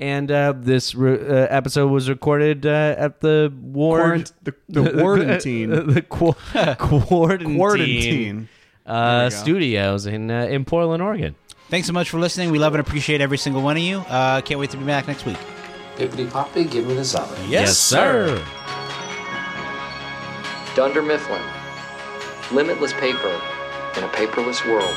And uh, this re- uh, episode was recorded uh, at the Ward, Quarant- the- the Quarantine. the qu- quarantine, Quarantine. Uh, There we go. studios in uh, in Portland, Oregon. Thanks so much for listening. We love and appreciate every single one of you. Uh, can't wait to be back next week. Hippity Poppy, give me the zombie. Yes, sir. Dunder Mifflin. Limitless paper in a paperless world.